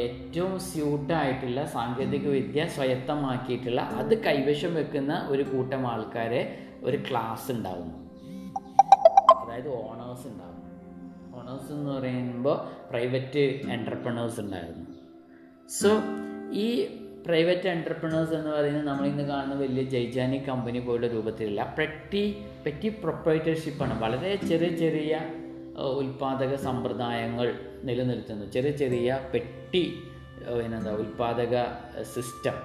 ഏറ്റവും സ്യൂട്ടായിട്ടുള്ള സാങ്കേതിക വിദ്യ സ്വയത്തമാക്കിയിട്ടുള്ള അത് കൈവശം വെക്കുന്ന ഒരു കൂട്ടം ആൾക്കാരെ ഒരു ക്ലാസ് ഉണ്ടാവുന്നു. അതായത് ഓണേഴ്സ് ഉണ്ടാകും ഓണേഴ്സ് എന്ന് പറയുമ്പോൾ പ്രൈവറ്റ് എന്റർപ്രണേഴ്സ് ഉണ്ടായിരുന്നു. സോ ഈ പ്രൈവറ്റ് എന്റർപ്രണേഴ്സ് എന്ന് പറയുന്നത് നമ്മളിന്ന് കാണുന്ന വലിയ ജൈജാനി കമ്പനി പോലുള്ള രൂപത്തിലല്ല. പെറ്റി പെറ്റി പ്രൊപ്പറേറ്റർഷിപ്പാണ് വളരെ ചെറിയ ചെറിയ ഉൽപാദക സമ്പ്രദായങ്ങൾ നിലനിർത്തുന്നു. ചെറിയ ചെറിയ പെട്ടി പിന്നെന്താ ഉൽപ്പാദക സിസ്റ്റം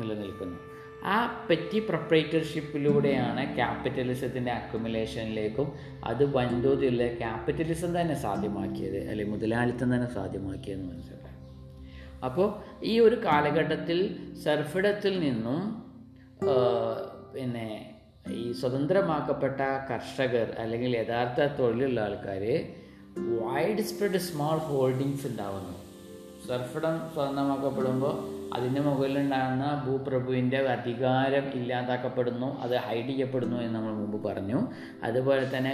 നിലനിൽക്കുന്നു. ആ പെറ്റി പ്രൊപ്പറേറ്റർഷിപ്പിലൂടെയാണ് ക്യാപിറ്റലിസത്തിന്റെ അക്യുമുലേഷനിലേക്കും അത് വൻതോതിലുള്ള ക്യാപിറ്റലിസം തന്നെ സാധ്യമാക്കിയത് അല്ലെങ്കിൽ മുതലാളിത്തം തന്നെ സാധ്യമാക്കിയതെന്ന് മനസ്സിലാക്കാം. അപ്പോൾ ഈ ഒരു കാലഘട്ടത്തിൽ സർഫിടത്തിൽ നിന്നും പിന്നെ ഈ സ്വതന്ത്രമാക്കപ്പെട്ട കർഷകർ അല്ലെങ്കിൽ യഥാർത്ഥ തൊഴിലുള്ള ആൾക്കാർ വൈഡ് സ്പ്രെഡ് സ്മോൾ ഹോൾഡിങ്സ് ഉണ്ടാവുന്നു. സർഫിടം സ്വതന്ത്രമാക്കപ്പെടുമ്പോൾ അതിന്റെ മുകളിലുണ്ടാകുന്ന ഭൂപ്രഭുവിന്റെ അധികാരം ഇല്ലാതാക്കപ്പെടുന്നു അത് ഹൈഡ് ചെയ്യപ്പെടുന്നു എന്ന് നമ്മൾ മുമ്പ് പറഞ്ഞു. അതുപോലെ തന്നെ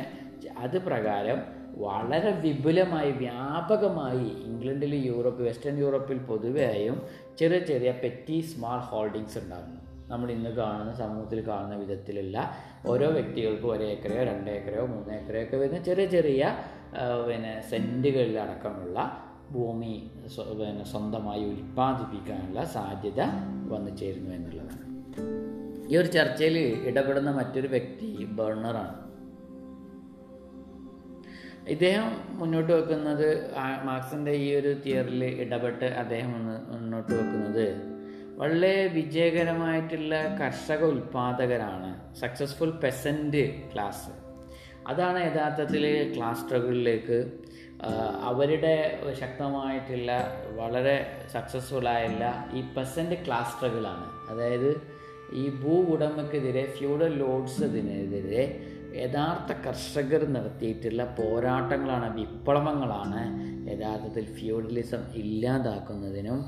അത് പ്രകാരം വളരെ വിപുലമായി വ്യാപകമായി ഇംഗ്ലണ്ടിൽ യൂറോപ്പ് വെസ്റ്റേൺ യൂറോപ്പിൽ പൊതുവെയായും ചെറിയ ചെറിയ പെറ്റി സ്മാൾ ഹോൾഡിങ്സ് ഉണ്ടാകുന്നു. നമ്മൾ ഇന്ന് കാണുന്ന സമൂഹത്തിൽ കാണുന്ന വിധത്തിലുള്ള ഓരോ വ്യക്തികൾക്കും ഒരു ഏക്കറയോ രണ്ട് ഏക്കറയോ മൂന്ന് ഏക്കറയോ ഒക്കെ വരുന്ന ചെറിയ ചെറിയ പിന്നെ സെന്റുകളിലടക്കമുള്ള ഭൂമി പിന്നെ സ്വന്തമായി ഉൽപ്പാദിപ്പിക്കാനുള്ള സാധ്യത വന്നു ചേരുന്നു എന്നുള്ളതാണ്. ഈ ഒരു ചർച്ചയിൽ ഇടപെടുന്ന മറ്റൊരു വ്യക്തി ബേണറാണ്. ഇദ്ദേഹം മുന്നോട്ട് വെക്കുന്നത് മാർക്സിന്റെ ഈ ഒരു തിയറിൽ ഇടപെട്ട് അദ്ദേഹം മുന്ന് മുന്നോട്ട് വെക്കുന്നത് വളരെ വിജയകരമായിട്ടുള്ള കർഷക ഉൽപാദകരാണ് സക്സസ്ഫുൾ പെസന്റ് ക്ലാസ് അതാണ് യഥാർത്ഥത്തിൽ ക്ലാസ് സ്ട്രഗിളിലേക്ക് അവരുടെ ശക്തമായിട്ടില്ല വളരെ സക്സസ്ഫുള്ളായുള്ള ഈ പെസന്റ് ക്ലാസ് സ്ട്രഗിളാണ് അതായത് ഈ ഭൂ ഉടമക്കെതിരെ ഫ്യൂഡൽ ലോഡ്സിനെതിരെ യഥാർത്ഥ കർഷകർ നടത്തിയിട്ടുള്ള പോരാട്ടങ്ങളാണ് വിപ്ലവങ്ങളാണ് യഥാർത്ഥത്തിൽ ഫ്യൂഡലിസം ഇല്ലാതാക്കുന്നതിനും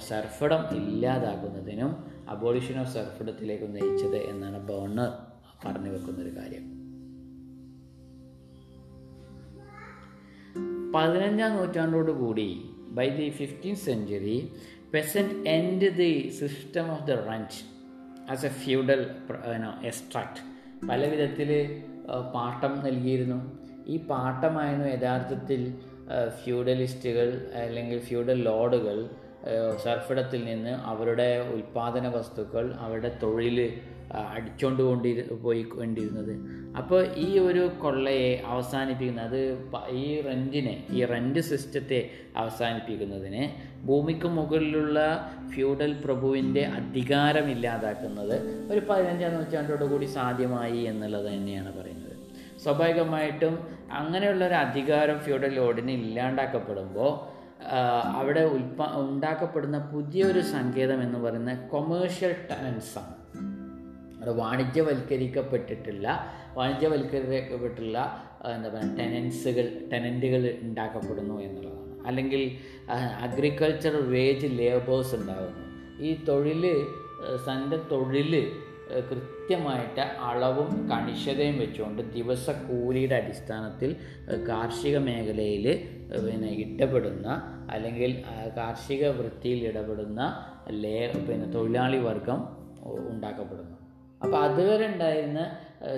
സർഫിടം ഇല്ലാതാക്കുന്നതിനും അബോളിഷൻ ഓഫ് സർഫിടത്തിലേക്ക് നയിച്ചത് എന്നാണ് ബോണർ പറഞ്ഞു വെക്കുന്നൊരു കാര്യം. പതിനഞ്ചാം നൂറ്റാണ്ടോട് കൂടി by the fifteen century peasant end the system of the rent as a feudal extract പല വിധത്തിൽ പാട്ടം നൽകിയിരുന്നു. ഈ പാട്ടമായിരുന്നു യഥാർത്ഥത്തിൽ ഫ്യൂഡലിസ്റ്റുകൾ അല്ലെങ്കിൽ ഫ്യൂഡൽ ലോഡുകൾ സർഫിടത്തിൽ നിന്ന് അവരുടെ ഉൽപ്പാദന വസ്തുക്കൾ അവരുടെ തൊഴിൽ അടിച്ചുകൊണ്ട് കൊണ്ടി പോയി കൊണ്ടിരുന്നത്. അപ്പോൾ ഈ ഒരു കൊള്ളയെ അവസാനിപ്പിക്കുന്നത് ഈ റെന്റിനെ ഈ റെന്റ് സിസ്റ്റത്തെ അവസാനിപ്പിക്കുന്നതിന് ഭൂമിക്ക് മുകളിലുള്ള ഫ്യൂഡൽ പ്രഭുവിന്റെ അധികാരം ഇല്ലാതാക്കുന്നത് ഒരു പതിനഞ്ചാം നൂറ്റാണ്ടോട് കൂടി സാധ്യമായി എന്നുള്ളത് തന്നെയാണ് പറയുന്നത്. സ്വാഭാവികമായിട്ടും അങ്ങനെയുള്ള ഒരു അധികാരം ഫ്യൂഡൽ ലോഡിന് ഇല്ലാണ്ടാക്കപ്പെടുമ്പോൾ അവിടെ ഉൽപാ ഉണ്ടാക്കപ്പെടുന്ന പുതിയൊരു സങ്കേതം എന്ന് പറയുന്നത് കൊമേഴ്ഷ്യൽ ടെനൻസാണ് അത് വാണിജ്യവൽക്കരിക്കപ്പെട്ടിട്ടുള്ള വാണിജ്യവൽക്കരിക്കപ്പെട്ടുള്ള എന്താ പറയുക ടെനൻസുകൾ ടെനന്റുകൾ ഉണ്ടാക്കപ്പെടുന്നു എന്നുള്ളതാണ്. അല്ലെങ്കിൽ അഗ്രികൾച്ചർ വേജ് ലേബേഴ്സ് ഉണ്ടാകുന്നു ഈ തൊഴിൽ തന്റെ തൊഴിൽ കൃത്യമായിട്ട് അളവും കണിശതയും വെച്ചുകൊണ്ട് ദിവസക്കൂലിയുടെ അടിസ്ഥാനത്തിൽ കാർഷിക മേഖലയിൽ പിന്നെ ഇടപെടുന്ന അല്ലെങ്കിൽ കാർഷിക വൃത്തിയിൽ ഇടപെടുന്ന ലേ പിന്നെ തൊഴിലാളി വർഗം ഉണ്ടാക്കപ്പെടുന്നു. അപ്പോൾ അതുവരെ ഉണ്ടായിരുന്ന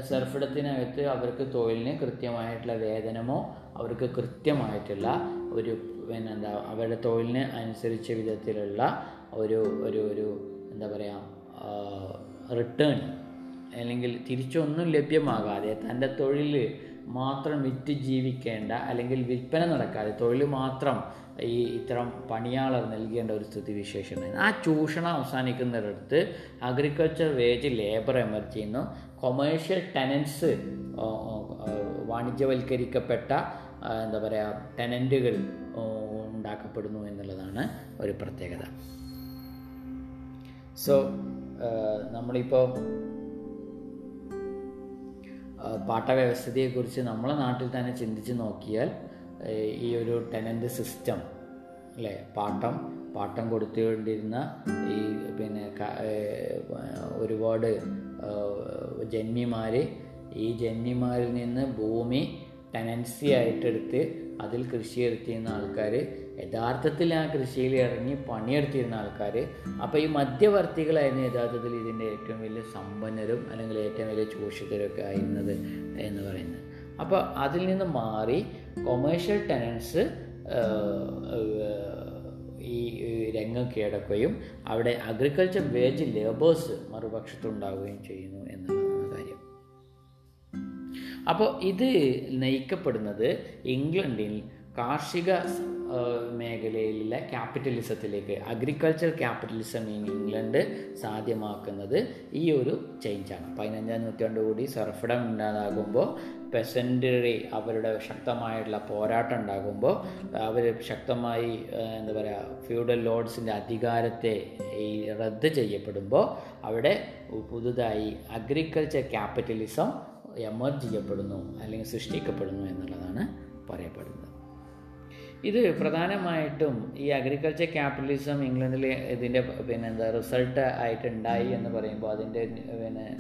സർഫിടത്തിനകത്ത് അവർക്ക് തൊഴിലിന് കൃത്യമായിട്ടുള്ള വേതനമോ അവർക്ക് കൃത്യമായിട്ടുള്ള ഒരു പിന്നെ എന്താ അവരുടെ തൊഴിലിന് അനുസരിച്ച വിധത്തിലുള്ള ഒരു ഒരു ഒരു എന്താ പറയുക റിട്ടേൺ അല്ലെങ്കിൽ തിരിച്ചൊന്നും ലഭ്യമാകാതെ തന്റെ തൊഴിൽ മാത്രം വിറ്റ് ജീവിക്കേണ്ട അല്ലെങ്കിൽ വിൽപ്പന നടക്കാതെ തൊഴിൽ മാത്രം ഈ ഇത്തരം പണിയാളർ നൽകേണ്ട ഒരു സ്ഥിതിവിശേഷം വിശേഷമാണ് ആ ചൂഷണം അവസാനിക്കുന്നിടത്ത് അഗ്രികൾച്ചർ വേജ് ലേബർ എമർജ് ചെയ്യുന്നു. കൊമേഴ്ഷ്യൽ ടെനൻസ് വാണിജ്യവൽക്കരിക്കപ്പെട്ട എന്താ പറയുക ടെനന്റുകൾ ഉണ്ടാക്കപ്പെടുന്നു എന്നുള്ളതാണ് ഒരു പ്രത്യേകത. സോ നമ്മളിപ്പോൾ പാട്ടവ്യവസ്ഥതയെക്കുറിച്ച് നമ്മളെ നാട്ടിൽ തന്നെ ചിന്തിച്ച് നോക്കിയാൽ ഈ ഒരു ടെനന്റ് സിസ്റ്റം അല്ലേ? പാട്ടം പാട്ടം കൊടുത്തുകൊണ്ടിരുന്ന ഈ പിന്നെ ഒരുപാട് ജന്മിമാർ ഈ ജന്മിമാരിൽ നിന്ന് ഭൂമി ടെനൻസി ആയിട്ടെടുത്ത് അതിൽ കൃഷി എടുത്തിരുന്ന ആൾക്കാർ യഥാർത്ഥത്തിൽ ആ കൃഷിയിൽ ഇറങ്ങി പണിയെടുത്തിരുന്ന ആൾക്കാർ അപ്പോൾ ഈ മധ്യവർത്തികളായിരുന്നു യഥാർത്ഥത്തിൽ ഇതിന്റെ ഏറ്റവും വലിയ സമ്പന്നരും അല്ലെങ്കിൽ ഏറ്റവും വലിയ ചൂഷിതരൊക്കെ ആയിരുന്നത് എന്ന് പറയുന്നത്. അപ്പോൾ അതിൽ നിന്ന് മാറി കൊമേഴ്ഷ്യൽ ടെനൻസ് ഈ രംഗം കീഴടക്കുകയും അവിടെ അഗ്രികൾച്ചർ വേജ് ലേബേഴ്സ് മറുപക്ഷത്തുണ്ടാവുകയും ചെയ്യുന്നു എന്നുള്ളതാണ് കാര്യം. അപ്പോൾ ഇത് നയിക്കപ്പെടുന്നത് ഇംഗ്ലണ്ടിൽ കാർഷിക മേഖലയിലെ ക്യാപിറ്റലിസത്തിലേക്ക് അഗ്രികൾച്ചർ ക്യാപിറ്റലിസം ഇൻ ഇംഗ്ലണ്ട് സാധ്യമാക്കുന്നത് ഈ ഒരു ചേഞ്ചാണ് പതിനഞ്ചാം കൂടി സർഫിടം ഉണ്ടാകുമ്പോൾ പെസന്ററി അവരുടെ ശക്തമായിട്ടുള്ള പോരാട്ടം ഉണ്ടാകുമ്പോൾ അവർ ശക്തമായി എന്താ പറയുക ഫ്യൂഡൽ ലോഡ്സിന്റെ അധികാരത്തെ ഈ റദ്ദ് ചെയ്യപ്പെടുമ്പോൾ അവിടെ പുതുതായി അഗ്രികൾച്ചർ ക്യാപിറ്റലിസം എമർജ് ചെയ്യപ്പെടുന്നു അല്ലെങ്കിൽ സൃഷ്ടിക്കപ്പെടുന്നു എന്നുള്ളതാണ് പറയപ്പെടുന്നത്. ഇത് പ്രധാനമായിട്ടും ഈ അഗ്രികൾച്ചർ ക്യാപിറ്റലിസം ഇംഗ്ലണ്ടിൽ ഇതിന്റെ പിന്നെ എന്താ റിസൾട്ട് ആയിട്ടുണ്ടായി എന്ന് പറയുമ്പോൾ അതിന്റെ പിന്നെ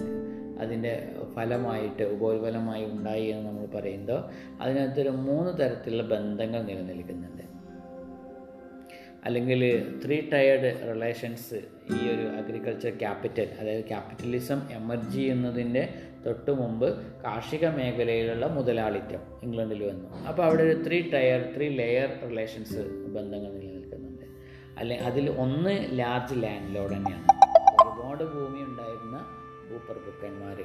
അതിന്റെ ഫലമായിട്ട് ഉപോത്ഫലമായി ഉണ്ടായി എന്ന് നമ്മൾ പറയുമ്പോൾ അതിനകത്തൊരു മൂന്ന് തരത്തിലുള്ള ബന്ധങ്ങൾ നിലനിൽക്കുന്നുണ്ട്. അല്ലെങ്കിൽ ത്രീ ടയേർഡ് റിലേഷൻസ് ഈ ഒരു അഗ്രികൾച്ചർ ക്യാപിറ്റൽ അതായത് ക്യാപിറ്റലിസം എമർജ് ചെയ്യുന്നതിന്റെ തൊട്ട് മുമ്പ് കാർഷിക മേഖലയിലുള്ള മുതലാളിത്തം ഇംഗ്ലണ്ടിൽ വന്നു. അപ്പോൾ അവിടെ ഒരു three tier three layer relations ബന്ധങ്ങൾ നിലനിൽക്കുന്നുണ്ട്. അല്ലെ അതിൽ ഒന്ന് ലാർജ് ലാൻഡ് ലോഡ് തന്നെയാണ്. ഒരുപാട് ഭൂമി ഉണ്ടായിരുന്ന ഭൂപ്രഭുക്കന്മാർ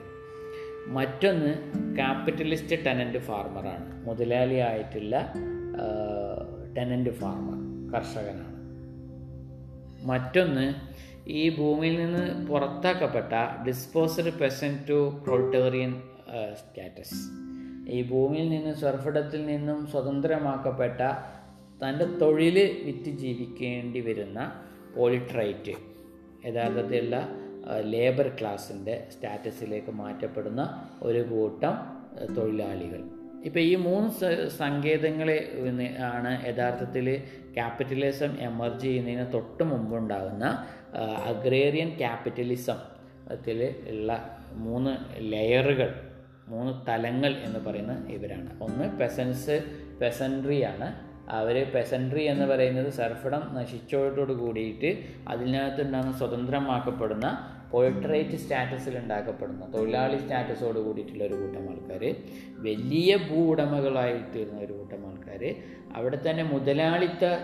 മറ്റൊന്ന് ക്യാപിറ്റലിസ്റ്റ് ടെനന്റ് ഫാർമറാണ് മുതലാളിയായിട്ടുള്ള ടെനന്റ് ഫാർമർ കർഷകനാണ്. മറ്റൊന്ന് ഈ ഭൂമിയിൽ നിന്ന് പുറത്താക്കപ്പെട്ട ഡിസ്പോസഡ് പെസൻ ടു പ്രൊട്ടേറിയൻ സ്റ്റാറ്റസ് ഈ ഭൂമിയിൽ നിന്ന് സ്വർഫിടത്തിൽ നിന്നും സ്വതന്ത്രമാക്കപ്പെട്ട തന്റെ തൊഴിൽ വിറ്റ് ജീവിക്കേണ്ടി വരുന്ന പോളിട്രൈറ്റ് യഥാർത്ഥത്തിലുള്ള ലേബർ ക്ലാസിന്റെ സ്റ്റാറ്റസിലേക്ക് മാറ്റപ്പെടുന്ന ഒരു കൂട്ടം തൊഴിലാളികൾ. ഇപ്പോൾ ഈ മൂന്ന് സങ്കേതങ്ങളെ ആണ് യഥാർത്ഥത്തിൽ ക്യാപിറ്റലിസം എമർജ് ചെയ്യുന്നതിന് തൊട്ട് മുമ്പുണ്ടാകുന്ന അഗ്രേറിയൻ ക്യാപിറ്റലിസം ത്തിൽ ഉള്ള മൂന്ന് ലെയറുകൾ മൂന്ന് തലങ്ങൾ എന്ന് പറയുന്ന ഇവരാണ്. ഒന്ന് പെസൻസ് പെസൻട്രി ആണ്. അവർ പെസൻട്രി എന്ന് പറയുന്നത് സർഫിടം നശിച്ചോടോട് കൂടിയിട്ട് അതിനകത്തുണ്ടാകുന്ന സ്വതന്ത്രമാക്കപ്പെടുന്ന പോയിട്രേറ്റ് സ്റ്റാറ്റസിൽ ഉണ്ടാക്കപ്പെടുന്ന തൊഴിലാളി സ്റ്റാറ്റസോട് കൂടിയിട്ടുള്ള ഒരു കൂട്ടം ആൾക്കാർ വലിയ ഭൂ തീർന്ന ഒരു കൂട്ടം ആൾക്കാർ അവിടെ തന്നെ മുതലാളിത്ത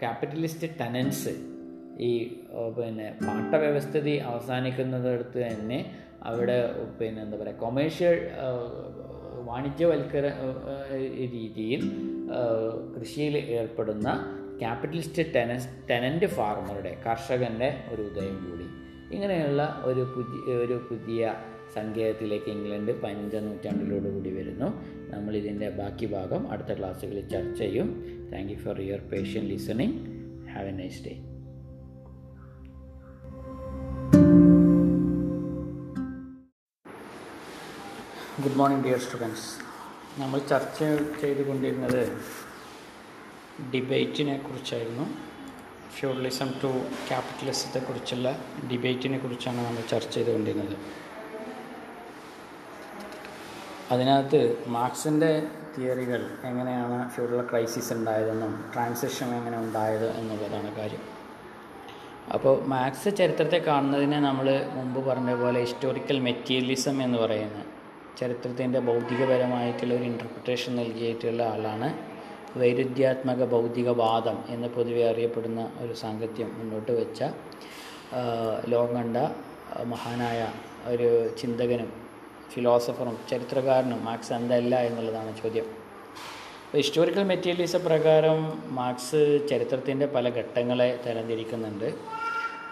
ക്യാപിറ്റലിസ്റ്റ് ടെനൻസ് ഈ പിന്നെ പാട്ടവ്യവസ്ഥിതി അവസാനിക്കുന്നതടുത്ത് തന്നെ അവിടെ പിന്നെ എന്താ പറയുക കൊമേഴ്ഷ്യൽ വാണിജ്യവൽക്കര രീതിയിൽ കൃഷിയിൽ ഏർപ്പെടുന്ന ക്യാപിറ്റലിസ്റ്റ് ടെനസ് ടെനന്റ് ഫാർമറുടെ കർഷകന്റെ ഒരു ഉദയം കൂടി. ഇങ്ങനെയുള്ള ഒരു പുതിയ ഒരു പുതിയ സങ്കേതത്തിലേക്ക് ഇംഗ്ലണ്ട് പതിനഞ്ചാം നൂറ്റാണ്ടിലോട് കൂടി വരുന്നു. നമ്മളിതിന്റെ ബാക്കി ഭാഗം അടുത്ത ക്ലാസ്സുകളിൽ ചർച്ച ചെയ്യും. Thank you for your patient listening have a nice day good morning dear students നമ്മൾ ചർച്ച ചെയ്തുകൊണ്ടിരുന്നത് ഡിബേറ്റിനെ കുറിച്ചായിരുന്നു. ഫ്യൂഡലിസം ടു ക്യാപിറ്റലിസത്തെ കുറിച്ചുള്ള ഡിബേറ്റിനെ കുറിച്ചാണ് നമ്മൾ ചർച്ച ചെയ്തുകൊണ്ടിരുന്നത്. അതിനകത്ത് മാർക്സിന്റെ തിയറികൾ എങ്ങനെയാണ് ഫ്യൂഡൽ ക്രൈസിസ് ഉണ്ടായതെന്നും ട്രാൻസിഷൻ എങ്ങനെ ഉണ്ടായത് എന്നുള്ളതാണ് കാര്യം. അപ്പോൾ മാർക്സ് ചരിത്രത്തെ കാണുന്നതിനെ നമ്മൾ മുമ്പ് പറഞ്ഞ പോലെ ഹിസ്റ്റോറിക്കൽ മെറ്റീരിയലിസം എന്ന് പറയുന്ന ചരിത്രത്തിന്റെ ഭൗതികപരമായിട്ടുള്ള ഒരു ഇന്റർപ്രിട്ടേഷൻ നൽകിയിട്ടുള്ള ആളാണ്. വൈരുദ്ധ്യാത്മക ഭൗതികവാദം എന്ന് പൊതുവെ അറിയപ്പെടുന്ന ഒരു സാങ്കത്യം മുന്നോട്ട് വെച്ച ലോകം കണ്ട മഹാനായ ഒരു ചിന്തകനും ഫിലോസഫറും ചരിത്രകാരനും മാർക്സ് എന്തല്ല എന്നുള്ളതാണ് ചോദ്യം. അപ്പോൾ ഹിസ്റ്റോറിക്കൽ മെറ്റീരിയലിസം പ്രകാരം മാർക്സ് ചരിത്രത്തിന്റെ പല ഘട്ടങ്ങളെ തരംതിരിക്കുന്നുണ്ട്.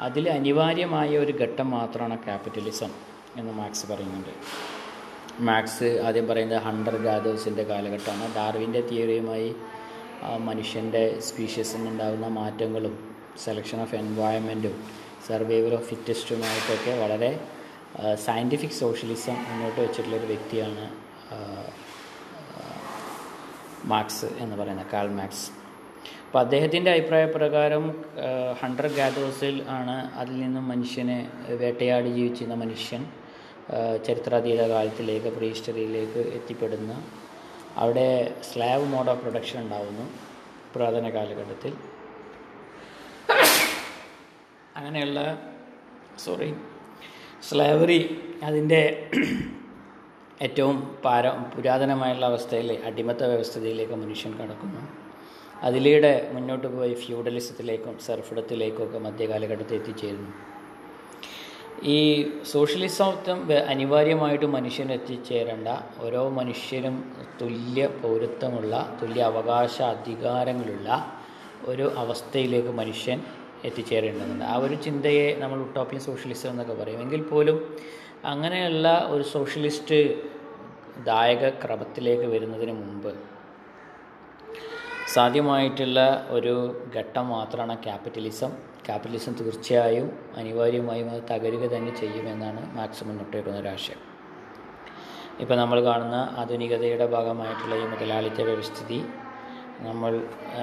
അതിൽ അനിവാര്യമായ ഒരു ഘട്ടം മാത്രമാണ് ക്യാപിറ്റലിസം എന്ന് മാർക്സ് പറയുന്നുണ്ട്. മാർക്സ് ആദ്യം പറയുന്നത് ഹണ്ടർ ഗാദേഴ്സിന്റെ കാലഘട്ടമാണ്. ഡാർവിന്റെ തിയറിയുമായി മനുഷ്യന്റെ സ്പീഷ്യസിനുണ്ടാകുന്ന മാറ്റങ്ങളും സെലക്ഷൻ ഓഫ് എൻവയോൺമെന്റും സർവൈവൽ ഓഫ് ഫിറ്റസ്റ്റുമായിട്ടൊക്കെ വളരെ സയന്റിഫിക് സോഷ്യലിസം മുന്നോട്ട് വെച്ചിട്ടുള്ളൊരു വ്യക്തിയാണ് മാർക്സ് എന്ന് പറയുന്ന കാൾ മാർക്സ്. അപ്പോൾ അദ്ദേഹത്തിന്റെ അഭിപ്രായ പ്രകാരം ഹണ്ടർ ഗാദേഴ്സിൽ ആണ് അതിൽ നിന്നും മനുഷ്യനെ വേട്ടയാടി ജീവിച്ചിരുന്ന മനുഷ്യൻ. ചരിത്രാതീത കാലത്തിലേക്ക് പ്രീ ഹിസ്റ്ററിയിലേക്ക് എത്തിപ്പെടുന്ന അവിടെ സ്ലാബ് മോഡ് ഓഫ് പ്രൊഡക്ഷൻ ഉണ്ടാവുന്നു പുരാതന കാലഘട്ടത്തിൽ. അങ്ങനെയുള്ള സോറി സ്ലാവറി അതിന്റെ ഏറ്റവും പാര പുരാതനമായുള്ള അവസ്ഥയിൽ അടിമത്ത വ്യവസ്ഥയിലേക്ക് മനുഷ്യൻ കടക്കുന്നു. അതിലൂടെ മുന്നോട്ട് പോയി ഫ്യൂഡലിസത്തിലേക്കും സർഫിടത്തിലേക്കും ഒക്കെ മധ്യകാലഘട്ടത്തിൽ എത്തിച്ചേരുന്നു. ഈ സോഷ്യലിസത്വം അനിവാര്യമായിട്ട് മനുഷ്യന് എത്തിച്ചേരേണ്ട. ഓരോ മനുഷ്യനും തുല്യ പൗരത്വമുള്ള തുല്യ അവകാശ അധികാരങ്ങളുള്ള ഒരു അവസ്ഥയിലേക്ക് മനുഷ്യൻ എത്തിച്ചേരേണ്ടതുണ്ട്. ആ ഒരു ചിന്തയെ നമ്മൾ ഉട്ടോപ്യൻ സോഷ്യലിസം എന്നൊക്കെ പറയും. എങ്കിൽ പോലും അങ്ങനെയുള്ള ഒരു സോഷ്യലിസ്റ്റ് ദായക ക്രമത്തിലേക്ക് വരുന്നതിന് മുമ്പ് സാധ്യമായിട്ടുള്ള ഒരു ഘട്ടം മാത്രമാണ് ക്യാപിറ്റലിസം. ക്യാപിറ്റലിസം തീർച്ചയായും അനിവാര്യമായും അത് തകരുക തന്നെ ചെയ്യുമെന്നാണ് മാക്സിമം മുന്നോട്ട് ഒരു ആശയം. ഇപ്പോൾ നമ്മൾ കാണുന്ന ആധുനികതയുടെ ഭാഗമായിട്ടുള്ള ഈ മുതലാളിത്ത വ്യവസ്ഥിതി നമ്മൾ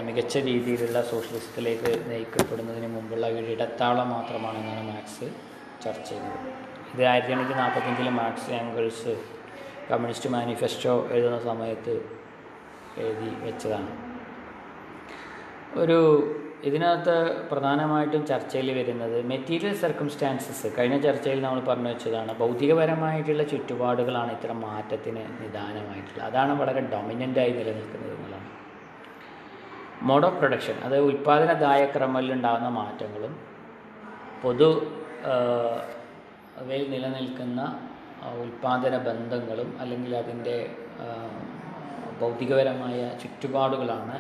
മികച്ച രീതിയിലുള്ള സോഷ്യലിസത്തിലേക്ക് നയിക്കപ്പെടുന്നതിന് മുമ്പുള്ള ഒരു ഇടത്താളം മാത്രമാണെന്നാണ് മാക്സ് ചർച്ച ചെയ്യുന്നത്. ഇത് ആയിരത്തി എണ്ണൂറ്റി നാൽപ്പത്തഞ്ചിൽ മാക്സ് ആംഗിൾസ് കമ്മ്യൂണിസ്റ്റ് മാനിഫെസ്റ്റോ എഴുതുന്ന സമയത്ത് എഴുതി വെച്ചതാണ്. ഒരു ഇതിനകത്ത് പ്രധാനമായിട്ടും ചർച്ചയിൽ വരുന്നത് മെറ്റീരിയൽ സർക്കംസ്റ്റാൻസസ് കഴിഞ്ഞ ചർച്ചയിൽ നമ്മൾ പറഞ്ഞു വെച്ചതാണ് ഭൗതികപരമായിട്ടുള്ള ചുറ്റുപാടുകളാണ് ഇത്തരം മാറ്റത്തിന് നിദാനമായിട്ടുള്ളത്. അതാണ് വളരെ ഡൊമിനന്റായി നിലനിൽക്കുന്നത് എന്നുള്ളതാണ്. മോഡ് ഓഫ് പ്രൊഡക്ഷൻ അതായത് ഉൽപ്പാദനദായ ക്രമത്തിലുണ്ടാകുന്ന മാറ്റങ്ങളും പൊതു അവയിൽ നിലനിൽക്കുന്ന ഉൽപ്പാദന ബന്ധങ്ങളും അല്ലെങ്കിൽ അതിന്റെ ഭൗതികപരമായ ചുറ്റുപാടുകളാണ്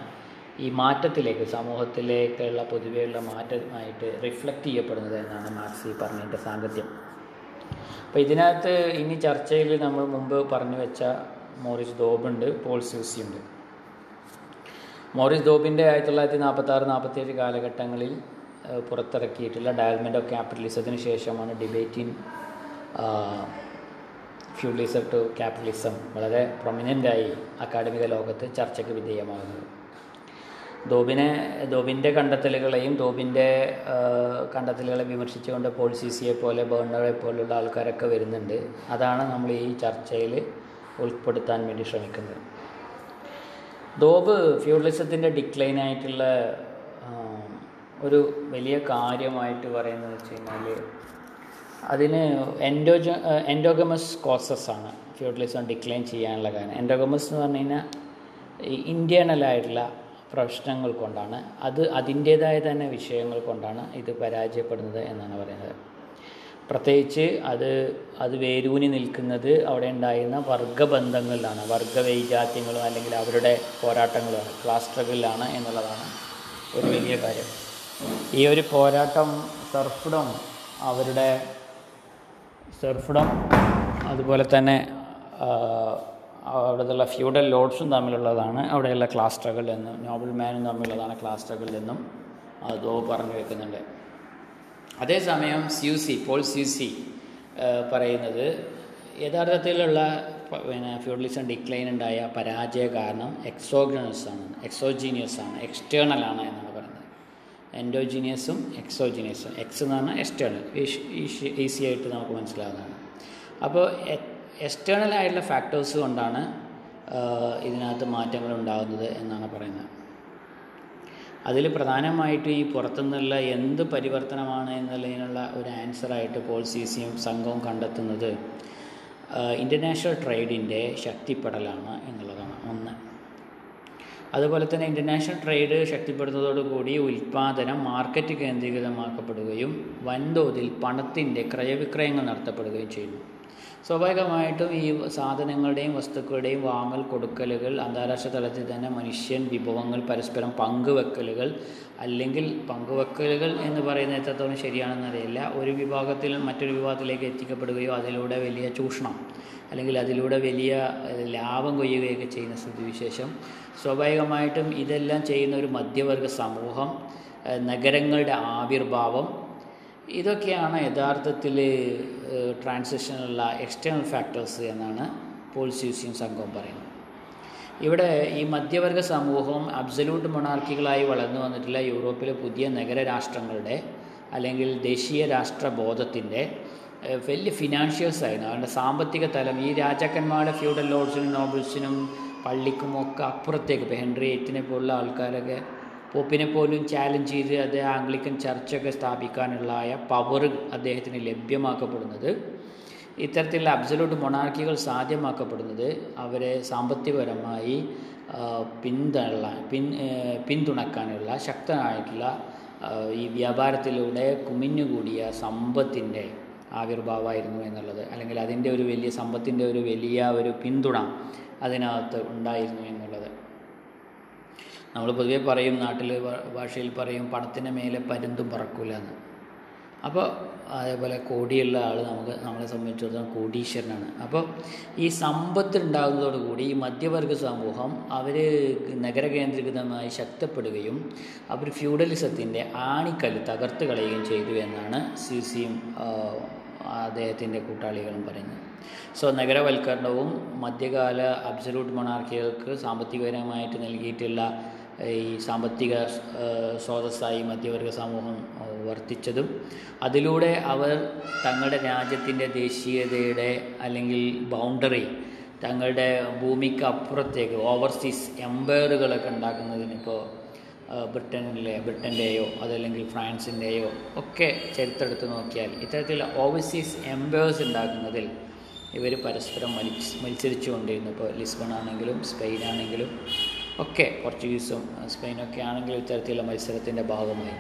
ഈ മാറ്റത്തിലേക്ക് സമൂഹത്തിലേക്കുള്ള പൊതുവെയുള്ള മാറ്റമായിട്ട് റിഫ്ലക്റ്റ് ചെയ്യപ്പെടുന്നത് എന്നാണ് മാർക്സ് പറഞ്ഞതിന്റെ സാങ്കത്യം. അപ്പോൾ ഇതിനകത്ത് ഇനി ചർച്ചയിൽ നമ്മൾ മുമ്പ് പറഞ്ഞു വെച്ച മോറിസ് ദോബുണ്ട് പോൾ സ്യൂസി ഉണ്ട്. മോറിസ് ദോബിന്റെ ആയിരത്തി തൊള്ളായിരത്തി നാൽപ്പത്തി ആറ് നാൽപ്പത്തേഴ് കാലഘട്ടങ്ങളിൽ പുറത്തിറക്കിയിട്ടുള്ള ഡയൽമെന്റ് ഓഫ് ക്യാപിറ്റലിസത്തിന് ശേഷമാണ് ഡിബേറ്റിൻ ഫ്യൂഡലിസം ടു ക്യാപിറ്റലിസം വളരെ പ്രൊമിനന്റായി അക്കാഡമിക ലോകത്ത് ചർച്ചയ്ക്ക് വിധേയമാകുന്നത്. ദോബിനെ ദോബിന്റെ കണ്ടെത്തലുകളെയും ദോബിന്റെ കണ്ടെത്തലുകളെ വിമർശിച്ചുകൊണ്ട് പോൾ സി സിയെ പോലെ ബേർണറെ പോലുള്ള ആൾക്കാരൊക്കെ വരുന്നുണ്ട്. അതാണ് നമ്മൾ ഈ ചർച്ചയിൽ ഉൾപ്പെടുത്താൻ വേണ്ടി ശ്രമിക്കുന്നത്. ദോബ് ഫ്യൂഡലിസത്തിന്റെ ഡിക്ലൈനായിട്ടുള്ള ഒരു വലിയ കാര്യമായിട്ട് പറയുന്നത് വെച്ച് കഴിഞ്ഞാൽ അതിന് എൻഡോജ എൻഡോഗമസ് കോസസ് ആണ് ഫ്യൂഡലിസം ഡിക്ലൈൻ ചെയ്യാനുള്ള കാരണം. എൻഡോഗമസ് എന്ന് പറഞ്ഞു കഴിഞ്ഞാൽ ഇന്റേർണലായിട്ടുള്ള പ്രശ്നങ്ങൾ കൊണ്ടാണ്. അത് അതിന്റേതായ തന്നെ വിഷയങ്ങൾ കൊണ്ടാണ് ഇത് പരാജയപ്പെടുന്നത് എന്നാണ് പറയുന്നത്. പ്രത്യേകിച്ച് അത് അത് വേരൂനി നിൽക്കുന്നത് അവിടെ ഉണ്ടായിരുന്ന വർഗബന്ധങ്ങളിലാണ്. വർഗവൈജാത്യങ്ങളും അല്ലെങ്കിൽ അവരുടെ പോരാട്ടങ്ങളുമാണ് ക്ലാസ് സ്ട്രഗിളിലാണ് എന്നുള്ളതാണ് ഒരു വലിയ കാര്യം. ഈ ഒരു പോരാട്ടം സർഫിഡം അവരുടെ സർഫിഡം അതുപോലെ തന്നെ അവിടുത്തെ ഫ്യൂഡൽ ലോഡ്സും തമ്മിലുള്ളതാണ്. അവിടെയുള്ള ക്ലാസ് സ്ട്രഗിൾ എന്നും നോബൽ മാനും തമ്മിലുള്ളതാണ് ക്ലാസ് സ്ട്രഗിൾ എന്നും അതോ പറഞ്ഞു വെക്കുന്നുണ്ട്. അതേസമയം സ്യൂസി പോൾ സ്യൂസി പറയുന്നത് യഥാർത്ഥത്തിലുള്ള പിന്നെ ഫ്യൂഡലിസം ഡിക്ലൈൻ ഉണ്ടായ പരാജയ കാരണം എക്സോഗണസ് ആണ്. എക്സോജീനിയസ് ആണ്. എക്സ്റ്റേണൽ ആണ് എന്നാണ് പറയുന്നത്. എൻഡോജീനിയസും എക്സോജീനിയസും. എക്സ് എന്ന് പറഞ്ഞാൽ എക്സ്റ്റേണൽ. ഈസി ആയിട്ട് നമുക്ക് മനസ്സിലാവുന്നതാണ്. അപ്പോൾ എക്സ്റ്റേണൽ ആയിട്ടുള്ള ഫാക്ടേഴ്സ് കൊണ്ടാണ് ഇതിനകത്ത് മാറ്റങ്ങൾ ഉണ്ടാകുന്നത് എന്നാണ് പറയുന്നത്. അതിൽ പ്രധാനമായിട്ട് ഈ പുറത്തുനിന്നുള്ള എന്ത് പരിവർത്തനമാണ് എന്നുള്ളതിനുള്ള ഒരു ആൻസറായിട്ട് പോൾ സിസിയും സംഘവും കണ്ടെത്തുന്നത് ഇന്റർനാഷണൽ ട്രേഡിന്റെ ശക്തിപ്പെടലാണ് എന്നുള്ളതാണ് ഒന്ന്. അതുപോലെ തന്നെ ഇന്റർനാഷണൽ ട്രേഡ് ശക്തിപ്പെടുന്നതോടുകൂടി ഉൽപ്പാദനം മാർക്കറ്റ് കേന്ദ്രീകൃതമാക്കപ്പെടുകയും വൻതോതിൽ പണത്തിന്റെ ക്രയവിക്രയങ്ങൾ നടത്തപ്പെടുകയും ചെയ്യുന്നു. സ്വാഭാവികമായിട്ടും ഈ സാധനങ്ങളുടെയും വസ്തുക്കളുടെയും വാങ്ങൽ കൊടുക്കലുകൾ അന്താരാഷ്ട്ര തലത്തിൽ തന്നെ മനുഷ്യൻ വിഭവങ്ങൾ പരസ്പരം പങ്കുവെക്കലുകൾ അല്ലെങ്കിൽ പങ്കുവെക്കലുകൾ എന്ന് പറയുന്നത് എത്രത്തോളം ശരിയാണെന്നറിയില്ല ഒരു വിഭാഗത്തിൽ മറ്റൊരു വിഭാഗത്തിലേക്ക് എത്തിക്കപ്പെടുകയോ അതിലൂടെ വലിയ ചൂഷണം അല്ലെങ്കിൽ അതിലൂടെ വലിയ ലാഭം കൊയ്യുകയൊക്കെ ചെയ്യുന്ന സ്ഥിതിവിശേഷം. സ്വാഭാവികമായിട്ടും ഇതെല്ലാം ചെയ്യുന്ന ഒരു മധ്യവർഗ സമൂഹം നഗരങ്ങളുടെ ആവിർഭാവം ഇതൊക്കെയാണ് യഥാർത്ഥത്തിൽ ട്രാൻസിഷനുള്ള എക്സ്റ്റേണൽ ഫാക്ടേഴ്സ് എന്നാണ് പോൾ സ്യൂസിയും സംഘവും പറയുന്നത്. ഇവിടെ ഈ മധ്യവർഗ സമൂഹം അബ്സല്യൂട്ട് മൊണാർക്കികളായി വളർന്നു വന്നിട്ടുള്ള യൂറോപ്പിലെ പുതിയ നഗരരാഷ്ട്രങ്ങളുടെ അല്ലെങ്കിൽ ദേശീയ രാഷ്ട്രബോധത്തിന്റെ വലിയ ഫിനാൻഷ്യൽസ് ആയിരുന്നു അവരുടെ സാമ്പത്തിക തലം ഈ രാജാക്കന്മാരുടെ ഫ്യൂഡൽ ലോർഡ്സിനും നോബിൾസിനും പള്ളിക്കുമൊക്കെ അപ്പുറത്തേക്ക് ഇപ്പോൾ ഹെൻറി എയ്റ്റിനെ പോലുള്ള ആൾക്കാരൊക്കെ പോപ്പിനെ പോലും ചാലഞ്ച് ചെയ്ത് അത് ആംഗ്ലിക്കൻ ചർച്ചൊക്കെ സ്ഥാപിക്കാനുള്ള പവർ അദ്ദേഹത്തിന് ലഭ്യമാക്കപ്പെടുന്നത്. ഇത്തരത്തിലുള്ള അബ്സലൂട്ട് മൊണാർക്കികൾ സാധ്യമാക്കപ്പെടുന്നത് അവരെ സാമ്പത്തികപരമായി പിന്തള്ള പിൻ പിന്തുണക്കാനുള്ള ശക്തനായിട്ടുള്ള ഈ വ്യാപാരത്തിലൂടെ കുമിഞ്ഞുകൂടിയ സമ്പത്തിന്റെ ആവിർഭാവമായിരുന്നു എന്നുള്ളത്. അല്ലെങ്കിൽ അതിന്റെ ഒരു വലിയ സമ്പത്തിന്റെ ഒരു വലിയ ഒരു പിന്തുണ അതിനകത്ത് ഉണ്ടായിരുന്നു നമ്മൾ പൊതുവെ പറയും നാട്ടിൽ ഭാഷയിൽ പറയും പണത്തിന്റെ മേലെ പരുന്തും പറക്കൂല എന്ന് അപ്പോൾ അതേപോലെ കോടിയുള്ള ആൾ നമുക്ക് നമ്മളെ സംബന്ധിച്ചിടത്തോളം കോടീശ്വരനാണ്. അപ്പോൾ ഈ സമ്പത്ത് ഉണ്ടാകുന്നതോടുകൂടി ഈ മധ്യവർഗ സമൂഹം അവർ നഗരകേന്ദ്രീകൃതമായി ശക്തപ്പെടുകയും അവർ ഫ്യൂഡലിസത്തിന്റെ ആണിക്കല്ല് തകർത്ത് കളയുകയും ചെയ്തു എന്നാണ് സി സിയും അദ്ദേഹത്തിന്റെ കൂട്ടാളികളും പറയുന്നത്. സോ നഗരവൽക്കരണവും മധ്യകാല അബ്സലൂട്ട് മൊണാർക്കികൾക്ക് സാമ്പത്തികപരമായിട്ട് നൽകിയിട്ടുള്ള ഈ സാമ്പത്തിക സ്രോതസ്സായി മധ്യവർഗ സമൂഹം വർത്തിച്ചതും അതിലൂടെ അവർ തങ്ങളുടെ രാജ്യത്തിന്റെ ദേശീയതയുടെ അല്ലെങ്കിൽ ബൗണ്ടറി തങ്ങളുടെ ഭൂമിക്ക് അപ്പുറത്തേക്ക് ഓവർസീസ് എംപയറുകളൊക്കെ ഉണ്ടാക്കുന്നതിനിപ്പോൾ ബ്രിട്ടനിലെ ബ്രിട്ടന്റെയോ അതല്ലെങ്കിൽ ഫ്രാൻസിന്റെയോ ഒക്കെ ചരിത്രടുത്ത് നോക്കിയാൽ ഇത്തരത്തിൽ ഓവർസീസ് എംപയേഴ്സ് ഉണ്ടാക്കുന്നതിൽ ഇവർ പരസ്പരം മത്സ മത്സരിച്ചുകൊണ്ടിരുന്നു. ഇപ്പോൾ ലിസ്ബൺ ആണെങ്കിലും സ്പെയിൻ ആണെങ്കിലും ഒക്കെ പോർച്ചുഗീസും സ്പെയിനൊക്കെ ആണെങ്കിൽ ഇത്തരത്തിലുള്ള മത്സരത്തിന്റെ ഭാഗമായി.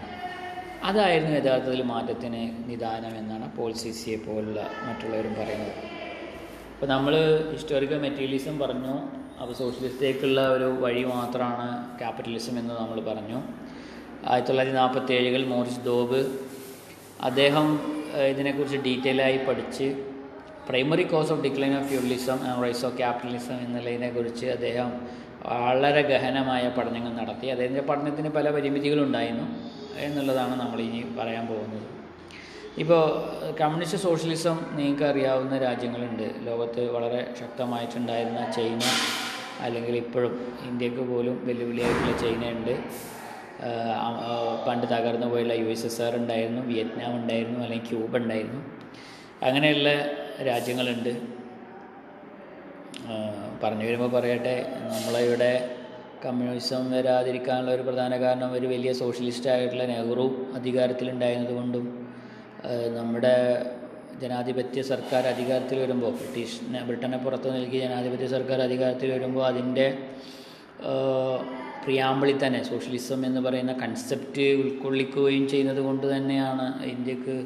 അതായിരുന്നു യഥാർത്ഥത്തിൽ മാറ്റത്തിന് നിദാനം എന്നാണ് പോൾ സി സിയെ പോലുള്ള മറ്റുള്ളവരും പറയുന്നത്. അപ്പോൾ നമ്മൾ ഹിസ്റ്റോറിക്കൽ മെറ്റീരിയലിസം പറഞ്ഞു. അപ്പോൾ സോഷ്യലിസത്തേക്കുള്ള ഒരു വഴി മാത്രമാണ് ക്യാപിറ്റലിസം എന്ന് നമ്മൾ പറഞ്ഞു. ആയിരത്തി തൊള്ളായിരത്തി നാൽപ്പത്തി ഏഴുകൾ മോറിസ് ദോബ് അദ്ദേഹം ഇതിനെക്കുറിച്ച് ഡീറ്റെയിൽ ആയി പഠിച്ച് primary cause of decline of feudalism and rise of capitalism എന്നുള്ളതിനെക്കുറിച്ച് അദ്ദേഹം വളരെ ഗഹനമായ പഠനങ്ങൾ നടത്തി. അദ്ദേഹത്തിന്റെ പഠനത്തിന് പല പരിമിതികളുണ്ടായിരുന്നു എന്നുള്ളതാണ് നമ്മൾ ഇനി പറയാൻ പോകുന്നത്. ഇപ്പോൾ കമ്മ്യൂണിസ്റ്റ് സോഷ്യലിസം നിങ്ങൾക്ക് അറിയാവുന്ന രാജ്യങ്ങളുണ്ട്. ലോകത്ത് വളരെ ശക്തമായിട്ടുണ്ടായിരുന്ന ചൈന അല്ലെങ്കിൽ ഇപ്പോഴും ഇന്ത്യയ്ക്ക് പോലും വെല്ലുവിളിയായിട്ടുള്ള ചൈനയുണ്ട്. പണ്ട് തകർന്നു പോയുള്ള യു എസ് എസ് ആർ ഉണ്ടായിരുന്നു വിയറ്റ്നാം ഉണ്ടായിരുന്നു അല്ലെങ്കിൽ ക്യൂബ ഉണ്ടായിരുന്നു. അങ്ങനെയുള്ള രാജ്യങ്ങളുണ്ട്. പറഞ്ഞു വരുമ്പോൾ പറയട്ടെ നമ്മളെ ഇവിടെ കമ്മ്യൂണിസം വരാതിരിക്കാനുള്ള ഒരു പ്രധാന കാരണം ഒരു വലിയ സോഷ്യലിസ്റ്റ് ആയിട്ടുള്ള നെഹ്റു അധികാരത്തിലുണ്ടായിരുന്നത് കൊണ്ടും നമ്മുടെ ജനാധിപത്യ സർക്കാർ അധികാരത്തിൽ വരുമ്പോൾ ബ്രിട്ടീഷ് ബ്രിട്ടനെ പുറത്ത് നൽകി ജനാധിപത്യ സർക്കാർ അധികാരത്തിൽ വരുമ്പോൾ അതിന്റെ പ്രിയാമ്പിളിൽ തന്നെ സോഷ്യലിസം എന്ന് പറയുന്ന കൺസെപ്റ്റ് ഉൾക്കൊള്ളിക്കുകയും ചെയ്യുന്നത് കൊണ്ട് തന്നെയാണ് ഇന്ത്യയ്ക്ക്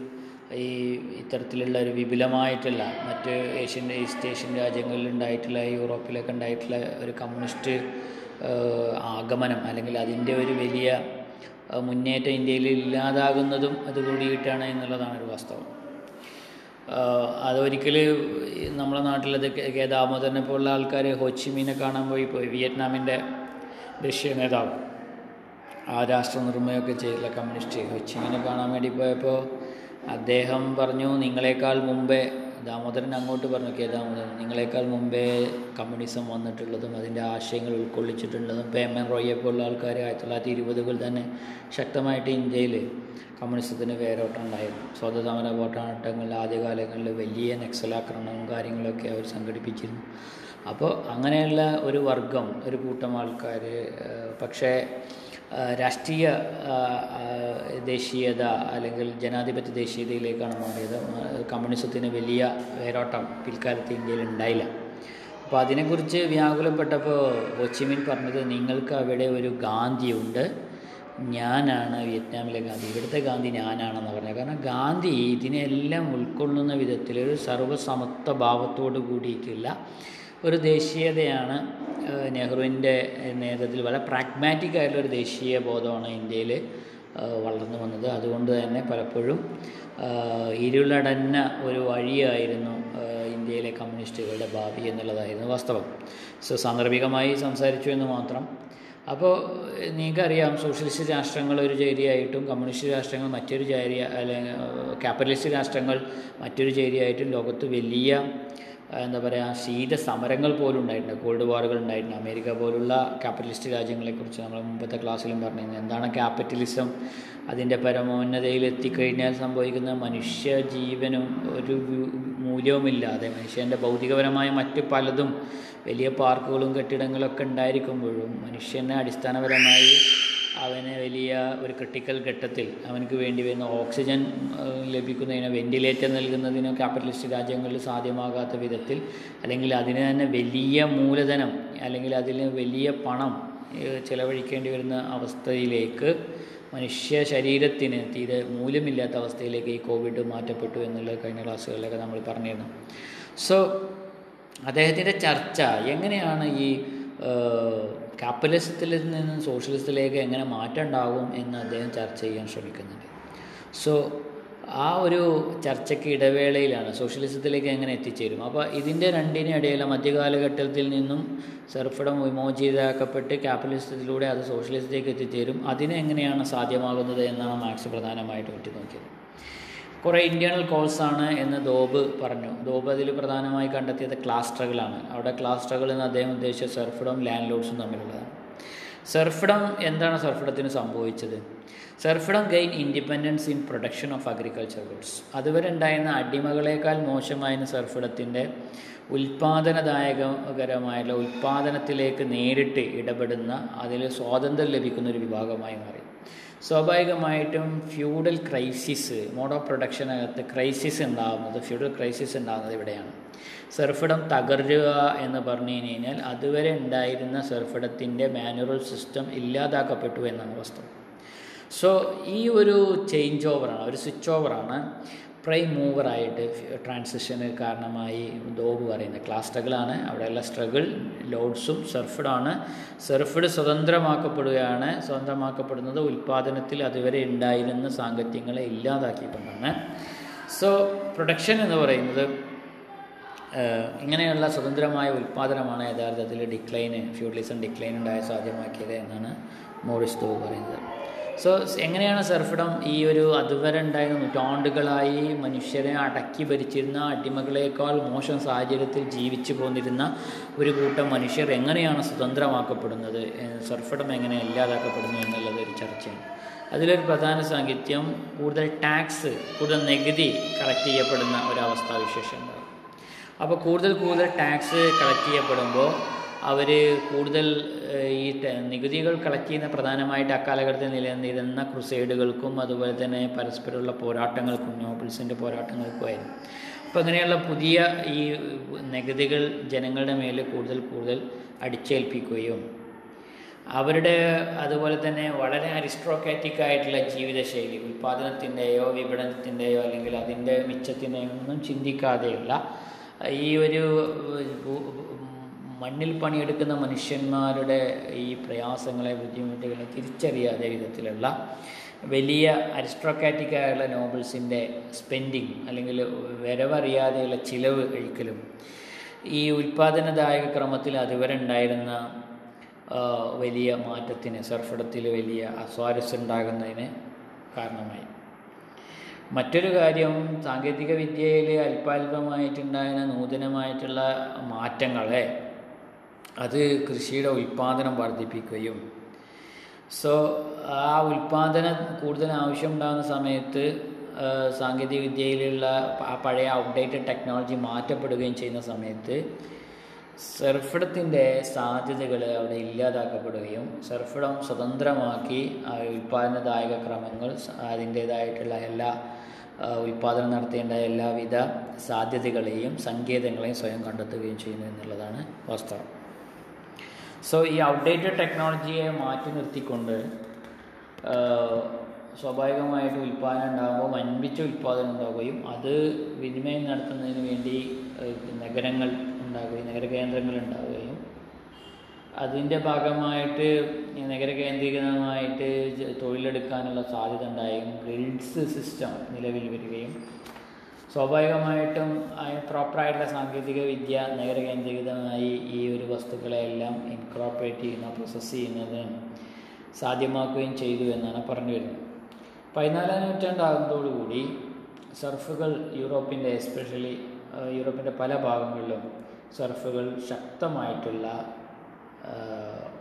ഈ ഇത്തരത്തിലുള്ള ഒരു വിപുലമായിട്ടുള്ള മറ്റ് ഏഷ്യൻ ഈസ്റ്റ് ഏഷ്യൻ രാജ്യങ്ങളിൽ ഉണ്ടായിട്ടുള്ള യൂറോപ്പിലൊക്കെ ഉണ്ടായിട്ടുള്ള ഒരു കമ്മ്യൂണിസ്റ്റ് ആഗമനം അല്ലെങ്കിൽ അതിന്റെ ഒരു വലിയ മുന്നേറ്റം ഇന്ത്യയിൽ ഇല്ലാതാകുന്നതും അതുകൂടിയിട്ടാണ് എന്നുള്ളതാണ് ഒരു വാസ്തവം. അതൊരിക്കൽ നമ്മളെ നാട്ടിലത് കെ ദാമോദരനെ പോലുള്ള ആൾക്കാർ ഹോച്ചിമീനെ കാണാൻ പോയി പോയി വിയറ്റ്നാമിന്റെ ദേശീയ നേതാവ് ആ രാഷ്ട്ര നിർമ്മയൊക്കെ ചെയ്തിട്ടുള്ള കമ്മ്യൂണിസ്റ്റ് ഹോച്ചിമീനെ കാണാൻ വേണ്ടി പോയപ്പോൾ അദ്ദേഹം പറഞ്ഞു നിങ്ങളെക്കാൾ മുമ്പേ ദാമോദരൻ അങ്ങോട്ട് പറഞ്ഞു കെ ദാമോദരൻ നിങ്ങളെക്കാൾ മുമ്പേ കമ്മ്യൂണിസം വന്നിട്ടുള്ളതും അതിന്റെ ആശയങ്ങൾ ഉൾക്കൊള്ളിച്ചിട്ടുള്ളതും പേമൻ റോയെ പോലുള്ള ആൾക്കാർ ആയിരത്തി തൊള്ളായിരത്തി ഇരുപതുകൾ തന്നെ ശക്തമായിട്ട് ഇന്ത്യയിൽ കമ്മ്യൂണിസത്തിന് വേരോട്ടം ഉണ്ടായിരുന്നു. സ്വാതന്ത്ര്യ പോരാട്ടങ്ങളിൽ ആദ്യകാലങ്ങളിൽ വലിയ നക്സലാക്രമണവും കാര്യങ്ങളൊക്കെ അവർ സംഘടിപ്പിച്ചിരുന്നു. അപ്പോൾ അങ്ങനെയുള്ള ഒരു വർഗം ഒരു കൂട്ടം ആൾക്കാർ പക്ഷേ രാഷ്ട്രീയ ദേശീയത അല്ലെങ്കിൽ ജനാധിപത്യ ദേശീയതയിലേക്കാണ് മാറിയത് കമ്മ്യൂണിസത്തിന് വലിയ വേരോട്ടം പിൽക്കാലത്ത് ഇന്ത്യയിൽ ഉണ്ടായില്ല. അപ്പോൾ അതിനെക്കുറിച്ച് വ്യാകുലപ്പെട്ടപ്പോൾ ഹോച്ചിമിൻ പറഞ്ഞത് നിങ്ങൾക്ക് അവിടെ ഒരു ഗാന്ധിയുണ്ട്. ഞാനാണ് വിയറ്റ്നാമിലെ ഗാന്ധി. ഇവിടുത്തെ ഗാന്ധി ഞാനാണെന്ന് പറഞ്ഞത്. കാരണം ഗാന്ധി ഇതിനെല്ലാം ഉൾക്കൊള്ളുന്ന വിധത്തിൽ ഒരു സർവസമത്വ ഭാവത്തോട് കൂടിയിട്ടുള്ള ഒരു ദേശീയതയാണ് നെഹ്റുവിന്റെ നേതൃത്വത്തിൽ വളരെ പ്രാഗ്മാറ്റിക് ആയിട്ടുള്ളൊരു ദേശീയ ബോധമാണ് ഇന്ത്യയിൽ വളർന്നു വന്നത്. അതുകൊണ്ട് തന്നെ പലപ്പോഴും ഇരുളടഞ്ഞ ഒരു വഴിയായിരുന്നു ഇന്ത്യയിലെ കമ്മ്യൂണിസ്റ്റുകളുടെ ഭാവി എന്നുള്ളതായിരുന്നു വാസ്തവം. സോ സാന്ദർഭികമായി സംസാരിച്ചു എന്ന് മാത്രം. അപ്പോൾ നിങ്ങൾക്കറിയാം സോഷ്യലിസ്റ്റ് രാഷ്ട്രങ്ങൾ ഒരു ചേരിയായിട്ടും കമ്മ്യൂണിസ്റ്റ് രാഷ്ട്രങ്ങൾ മറ്റൊരു ചേരിയ അല്ലെങ്കിൽ ക്യാപിറ്റലിസ്റ്റ് രാഷ്ട്രങ്ങൾ മറ്റൊരു ചേരിയായിട്ടും ലോകത്ത് വലിയ എന്താ പറയുക ശീത സമരങ്ങൾ പോലും ഉണ്ടായിട്ടുണ്ട്. കോൾഡ് വാറുകൾ ഉണ്ടായിട്ടുണ്ട്. അമേരിക്ക പോലുള്ള ക്യാപിറ്റലിസ്റ്റ് രാജ്യങ്ങളെക്കുറിച്ച് നമ്മൾ മുമ്പത്തെ ക്ലാസ്സിലും പറഞ്ഞിരുന്നു. എന്താണ് ക്യാപിറ്റലിസം അതിന്റെ പരമോന്നതയിൽ എത്തിക്കഴിഞ്ഞാൽ സംഭവിക്കുന്ന മനുഷ്യ ജീവനും ഒരു മൂല്യവുമില്ലാതെ മനുഷ്യന്റെ ഭൗതികപരമായ മറ്റ് പലതും വലിയ പാർക്കുകളും കെട്ടിടങ്ങളൊക്കെ ഉണ്ടായിരിക്കുമ്പോഴും മനുഷ്യനെ അടിസ്ഥാനപരമായി അവന് വലിയ ഒരു ക്രിട്ടിക്കൽ ഘട്ടത്തിൽ അവനക്ക് വേണ്ടി വരുന്ന ഓക്സിജൻ ലഭിക്കുന്നതിനോ വെന്റിലേറ്റർ നൽകുന്നതിനോ ക്യാപിറ്റലിസ്റ്റ് രാജ്യങ്ങളിൽ സാധ്യമാകാത്ത വിധത്തിൽ അല്ലെങ്കിൽ അതിന് തന്നെ വലിയ മൂലധനം അല്ലെങ്കിൽ അതിന് വലിയ പണം ചിലവഴിക്കേണ്ടി വരുന്ന അവസ്ഥയിലേക്ക് മനുഷ്യ ശരീരത്തിന് തീരെ മൂല്യമില്ലാത്ത അവസ്ഥയിലേക്ക് ഈ കോവിഡ് മാറ്റപ്പെട്ടു എന്നുള്ളത് കഴിഞ്ഞ ക്ലാസ്സുകളിലൊക്കെ നമ്മൾ പറഞ്ഞിരുന്നു. സോ അദ്ദേഹത്തിന്റെ ചർച്ച എങ്ങനെയാണ് ഈ ക്യാപിറ്റലിസത്തിൽ നിന്ന് സോഷ്യലിസത്തിലേക്ക് എങ്ങനെ മാറ്റം ഉണ്ടാകും എന്ന് അദ്ദേഹം ചർച്ച ചെയ്യാൻ ശ്രമിക്കുന്നുണ്ട്. സോ ആ ഒരു ചർച്ചയ്ക്ക് ഇടവേളയിലാണ് സോഷ്യലിസത്തിലേക്ക് എങ്ങനെ എത്തിച്ചേരും. അപ്പോൾ ഇതിന്റെ രണ്ടിനും ഇടയിലെ മധ്യകാലഘട്ടത്തിൽ നിന്നും സർഫിടം വിമോചിതരാക്കപ്പെട്ട് ക്യാപിറ്റലിസത്തിലൂടെ അത് സോഷ്യലിസത്തിലേക്ക് എത്തിച്ചേരും. അതിനെങ്ങനെയാണ് സാധ്യമാകുന്നത് എന്നാണ് മാർക്സ് പ്രധാനമായിട്ട് ഉറ്റുനോക്കിയത്. കുറേ കോഴ്സ് ആണ് എന്ന് ദോബ് പറഞ്ഞു. ദോബ് അതിൽ പ്രധാനമായി കണ്ടെത്തിയത് ക്ലാസ് സ്ട്രഗിളാണ് അവിടെ ക്ലാസ് സ്ട്രഗിൾ എന്ന് അദ്ദേഹം ഉദ്ദേശിച്ച സർഫിഡും ലാൻഡ് ലോഡ്സും തമ്മിലുള്ളതാണ്. സർഫിഡം എന്താണ് സർഫിഡത്തിന് സംഭവിച്ചത്? Serfdom gain independence in production of agriculture goods അതുവരെ ഉണ്ടായിരുന്ന അടിമകളേക്കാൾ മോശമായിരുന്ന സർഫിഡത്തിന്റെ ഉൽപ്പാദനദായകകരമായുള്ള ഉൽപ്പാദനത്തിലേക്ക് നേരിട്ട് ഇടപെടുന്ന അതിൽ സ്വാതന്ത്ര്യം ലഭിക്കുന്ന ഒരു വിഭാഗമായി മാറി. സ്വാഭാവികമായിട്ടും ഫ്യൂഡൽ ക്രൈസിസ് മോഡ് ഓഫ് പ്രൊഡക്ഷനകത്ത് ക്രൈസിസ് ഉണ്ടാകുന്നത് ഫ്യൂഡൽ ക്രൈസിസ് ഉണ്ടാകുന്നത് ഇവിടെയാണ്. സർഫിടം തകരുക എന്ന് പറഞ്ഞു കഴിഞ്ഞാൽ അതുവരെ ഉണ്ടായിരുന്ന സർഫിടത്തിന്റെ മാനുവൽ സിസ്റ്റം ഇല്ലാതാക്കപ്പെട്ടു എന്നാണ് വസ്തു സോ ഈ ഒരു ചേഞ്ച് ഓവറാണ് ഒരു സ്വിച്ച് ഓവറാണ് പ്രൈം മൂവറായിട്ട് ട്രാൻസിഷന് കാരണമായി ദോബ് പറയുന്നത്. ക്ലാസ് സ്ട്രഗിളാണ് അവിടെയുള്ള സ്ട്രഗിൾ ലോഡ്സും സെർഫഡാണ്. സെർഫഡ് സ്വതന്ത്രമാക്കപ്പെടുകയാണ്. സ്വതന്ത്രമാക്കപ്പെടുന്നത് ഉൽപ്പാദനത്തിൽ അതുവരെ ഉണ്ടായിരുന്ന സാങ്കത്യങ്ങളെ ഇല്ലാതാക്കിക്കൊണ്ടാണ്. സോ പ്രൊഡക്ഷൻ എന്ന് പറയുന്നത് ഇങ്ങനെയുള്ള സ്വതന്ത്രമായ ഉൽപ്പാദനമാണ് യഥാർത്ഥത്തിൽ ഡിക്ലൈന് ഫ്യൂഡലിസം ഡിക്ലൈൻ ഉണ്ടായ സാധ്യമാക്കിയത് എന്നാണ് മോറിസ് ദോ പറയുന്നത്. സോ എങ്ങനെയാണ് സർഫിടം ഈ ഒരു അതുവരെ ഉണ്ടായിരുന്ന നൂറ്റാണ്ടുകളായി മനുഷ്യരെ അടക്കി ഭരിച്ചിരുന്ന അടിമകളേക്കാൾ മോശം സാഹചര്യത്തിൽ ജീവിച്ചു പോന്നിരുന്ന ഒരു കൂട്ടം മനുഷ്യർ എങ്ങനെയാണ് സ്വതന്ത്രമാക്കപ്പെടുന്നത്? സർഫിടം എങ്ങനെ ഇല്ലാതാക്കപ്പെടുന്നു എന്നുള്ളത് ഒരു ചർച്ചയാണ്. അതിലൊരു പ്രധാന സാഹിത്യം കൂടുതൽ ടാക്സ് കൂടുതൽ നികുതി കളക്ട് ചെയ്യപ്പെടുന്ന ഒരവസ്ഥാവിശേഷം ഉണ്ടാകും. അപ്പോൾ കൂടുതൽ കൂടുതൽ ടാക്സ് കളക്ട് ചെയ്യപ്പെടുമ്പോൾ അവർ കൂടുതൽ ഈ നികുതികൾ കളക്ട് ചെയ്യുന്ന പ്രധാനമായിട്ട് അക്കാലഘട്ടത്തിൽ നിലനിന്നിരുന്ന ക്രുസൈഡുകൾക്കും അതുപോലെ തന്നെ പരസ്പരമുള്ള പോരാട്ടങ്ങൾക്കും നോബിൾസിന്റെ പോരാട്ടങ്ങൾക്കുമായിരുന്നു അപ്പോൾ അങ്ങനെയുള്ള പുതിയ ഈ നികുതികൾ ജനങ്ങളുടെ മേൽ കൂടുതൽ കൂടുതൽ അടിച്ചേൽപ്പിക്കുകയും അവരുടെ അതുപോലെ തന്നെ വളരെ അരിസ്ട്രോക്രാറ്റിക് ആയിട്ടുള്ള ജീവിതശൈലി ഉൽപ്പാദനത്തിന്റെയോ വിപണനത്തിന്റെയോ അല്ലെങ്കിൽ അതിന്റെ മിച്ചത്തിന്റെയോ ഒന്നും ചിന്തിക്കാതെയുള്ള ഈ ഒരു മണ്ണിൽ പണിയെടുക്കുന്ന മനുഷ്യന്മാരുടെ ഈ പ്രയാസങ്ങളെ ബുദ്ധിമുട്ടുകളെ തിരിച്ചറിയാതെ വിധത്തിലുള്ള വലിയ അരിസ്ട്രോക്കാറ്റിക്കായുള്ള നോബിൾസിന്റെ സ്പെൻഡിങ് അല്ലെങ്കിൽ വരവറിയാതെയുള്ള ചിലവ് കഴിക്കലും ഈ ഉൽപ്പാദനദായക ക്രമത്തിൽ അതുവരെ ഉണ്ടായിരുന്ന വലിയ മാറ്റത്തിന് സർഫടത്തിൽ വലിയ അസ്വാരസ്യം ഉണ്ടാകുന്നതിന് കാരണമായി. മറ്റൊരു കാര്യം സാങ്കേതിക വിദ്യയിൽ അല്പാൽപമായിട്ടുണ്ടായ നൂതനമായിട്ടുള്ള മാറ്റങ്ങളെ അത് കൃഷിയുടെ ഉൽപ്പാദനം വർദ്ധിപ്പിക്കുകയും. സോ ആ ഉൽപ്പാദനം കൂടുതൽ ആവശ്യമുണ്ടാകുന്ന സമയത്ത് സാങ്കേതിക വിദ്യയിലുള്ള ആ പഴയ ഔട്ട്ഡേറ്റഡ് ടെക്നോളജി മാറ്റപ്പെടുകയും ചെയ്യുന്ന സമയത്ത് സർഫിടത്തിന്റെ സാധ്യതകൾ അവിടെ ഇല്ലാതാക്കപ്പെടുകയും സർഫിടം സ്വതന്ത്രമാക്കി ഉൽപ്പാദനദായക ക്രമങ്ങൾ അതിന്റേതായിട്ടുള്ള എല്ലാ ഉൽപ്പാദനം നടത്തേണ്ട എല്ലാവിധ സാധ്യതകളെയും സങ്കേതങ്ങളെയും സ്വയം കണ്ടെത്തുകയും ചെയ്യുന്നു എന്നുള്ളതാണ് വാസ്തവം. സോ ഈ ഔട്ട്ഡേറ്റഡ് ടെക്നോളജിയെ മാറ്റി നിർത്തിക്കൊണ്ട് സ്വാഭാവികമായിട്ട് ഉൽപ്പാദനം ഉണ്ടാകുമ്പോൾ വൻപിച്ച ഉൽപ്പാദനം ഉണ്ടാവുകയും അത് വിനിമയം നടത്തുന്നതിന് വേണ്ടി നഗരങ്ങൾ ഉണ്ടാകുകയും നഗര കേന്ദ്രങ്ങൾ ഉണ്ടാവുകയും അതിന്റെ ഭാഗമായിട്ട് നഗര കേന്ദ്രീകൃതമായിട്ട് തൊഴിലെടുക്കാനുള്ള സാധ്യത ഉണ്ടായും ഗ്രിഡ്സ് സിസ്റ്റം നിലവിൽ വരികയും സ്വാഭാവികമായിട്ടും പ്രോപ്പറായിട്ടുള്ള സാങ്കേതിക വിദ്യ നഗര കേന്ദ്രീകൃതമായി ഈ ഒരു വസ്തുക്കളെയെല്ലാം ഇൻക്രോപ്പറേറ്റ് ചെയ്യുന്ന പ്രോസസ്സ് ചെയ്യുന്നത് സാധ്യമാക്കുകയും ചെയ്തു എന്നാണ് പറഞ്ഞു വരുന്നത് പതിനാലാം നൂറ്റാണ്ടാകുന്നതോടുകൂടി സർഫുകൾ യൂറോപ്പിന്റെ എസ്പെഷ്യലി യൂറോപ്പിന്റെ പല ഭാഗങ്ങളിലും സർഫുകൾ ശക്തമായിട്ടുള്ള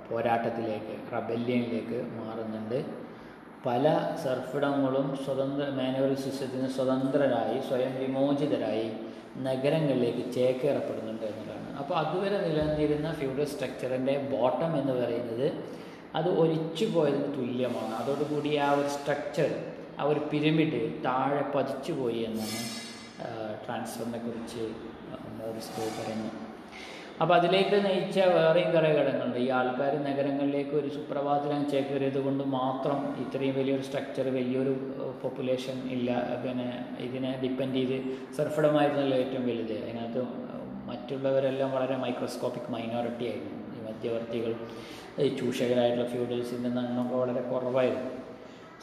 പോരാട്ടത്തിലേക്ക് റബല്യനിലേക്ക് മാറുന്നുണ്ട്. പല സർഫിടങ്ങളും സ്വതന്ത്ര മാനുവൽ സിസ്റ്റത്തിന് സ്വതന്ത്രരായി സ്വയം വിമോചിതരായി നഗരങ്ങളിലേക്ക് ചേക്കേറപ്പെടുന്നുണ്ട് എന്നുള്ളതാണ്. അപ്പോൾ അതുവരെ നിലനിന്നിരുന്ന ഫ്യൂഡൽ സ്ട്രക്ചറിന്റെ ബോട്ടം എന്ന് പറയുന്നത് അത് ഒലിച്ചു പോയതിന് തുല്യമാണ്. അതോടുകൂടി ആ ഒരു സ്ട്രക്ചർ ആ ഒരു പിരമിഡ് താഴെ പതിച്ചു പോയി എന്നാണ് ട്രാൻസ്ഫറിനെ കുറിച്ച് ഒരു സ്കൂൾ പറയുന്നു അപ്പോൾ അതിലേക്ക് നയിച്ച വേറെയും കുറേ ഘടകങ്ങളുണ്ട്. ഈ ആൾക്കാർ നഗരങ്ങളിലേക്ക് ഒരു സുപ്രഭാതത്തിലും ചേക്കേറിയത് കൊണ്ട് മാത്രം ഇത്രയും വലിയൊരു സ്ട്രക്ചർ വലിയൊരു പോപ്പുലേഷൻ ഇല്ല. പിന്നെ ഇതിനെ ഡിപ്പെൻഡ് ചെയ്ത് സർഫിഡമായിരുന്നല്ലോ ഏറ്റവും വലുത്. അതിനകത്ത് മറ്റുള്ളവരെല്ലാം വളരെ മൈക്രോസ്കോപ്പിക് മൈനോറിറ്റി ആയിരുന്നു. ഈ മധ്യവർത്തികൾ ചൂഷകരായിട്ടുള്ള ഫ്യൂഡൽസിന്റെ എണ്ണമൊക്കെ വളരെ കുറവായിരുന്നു.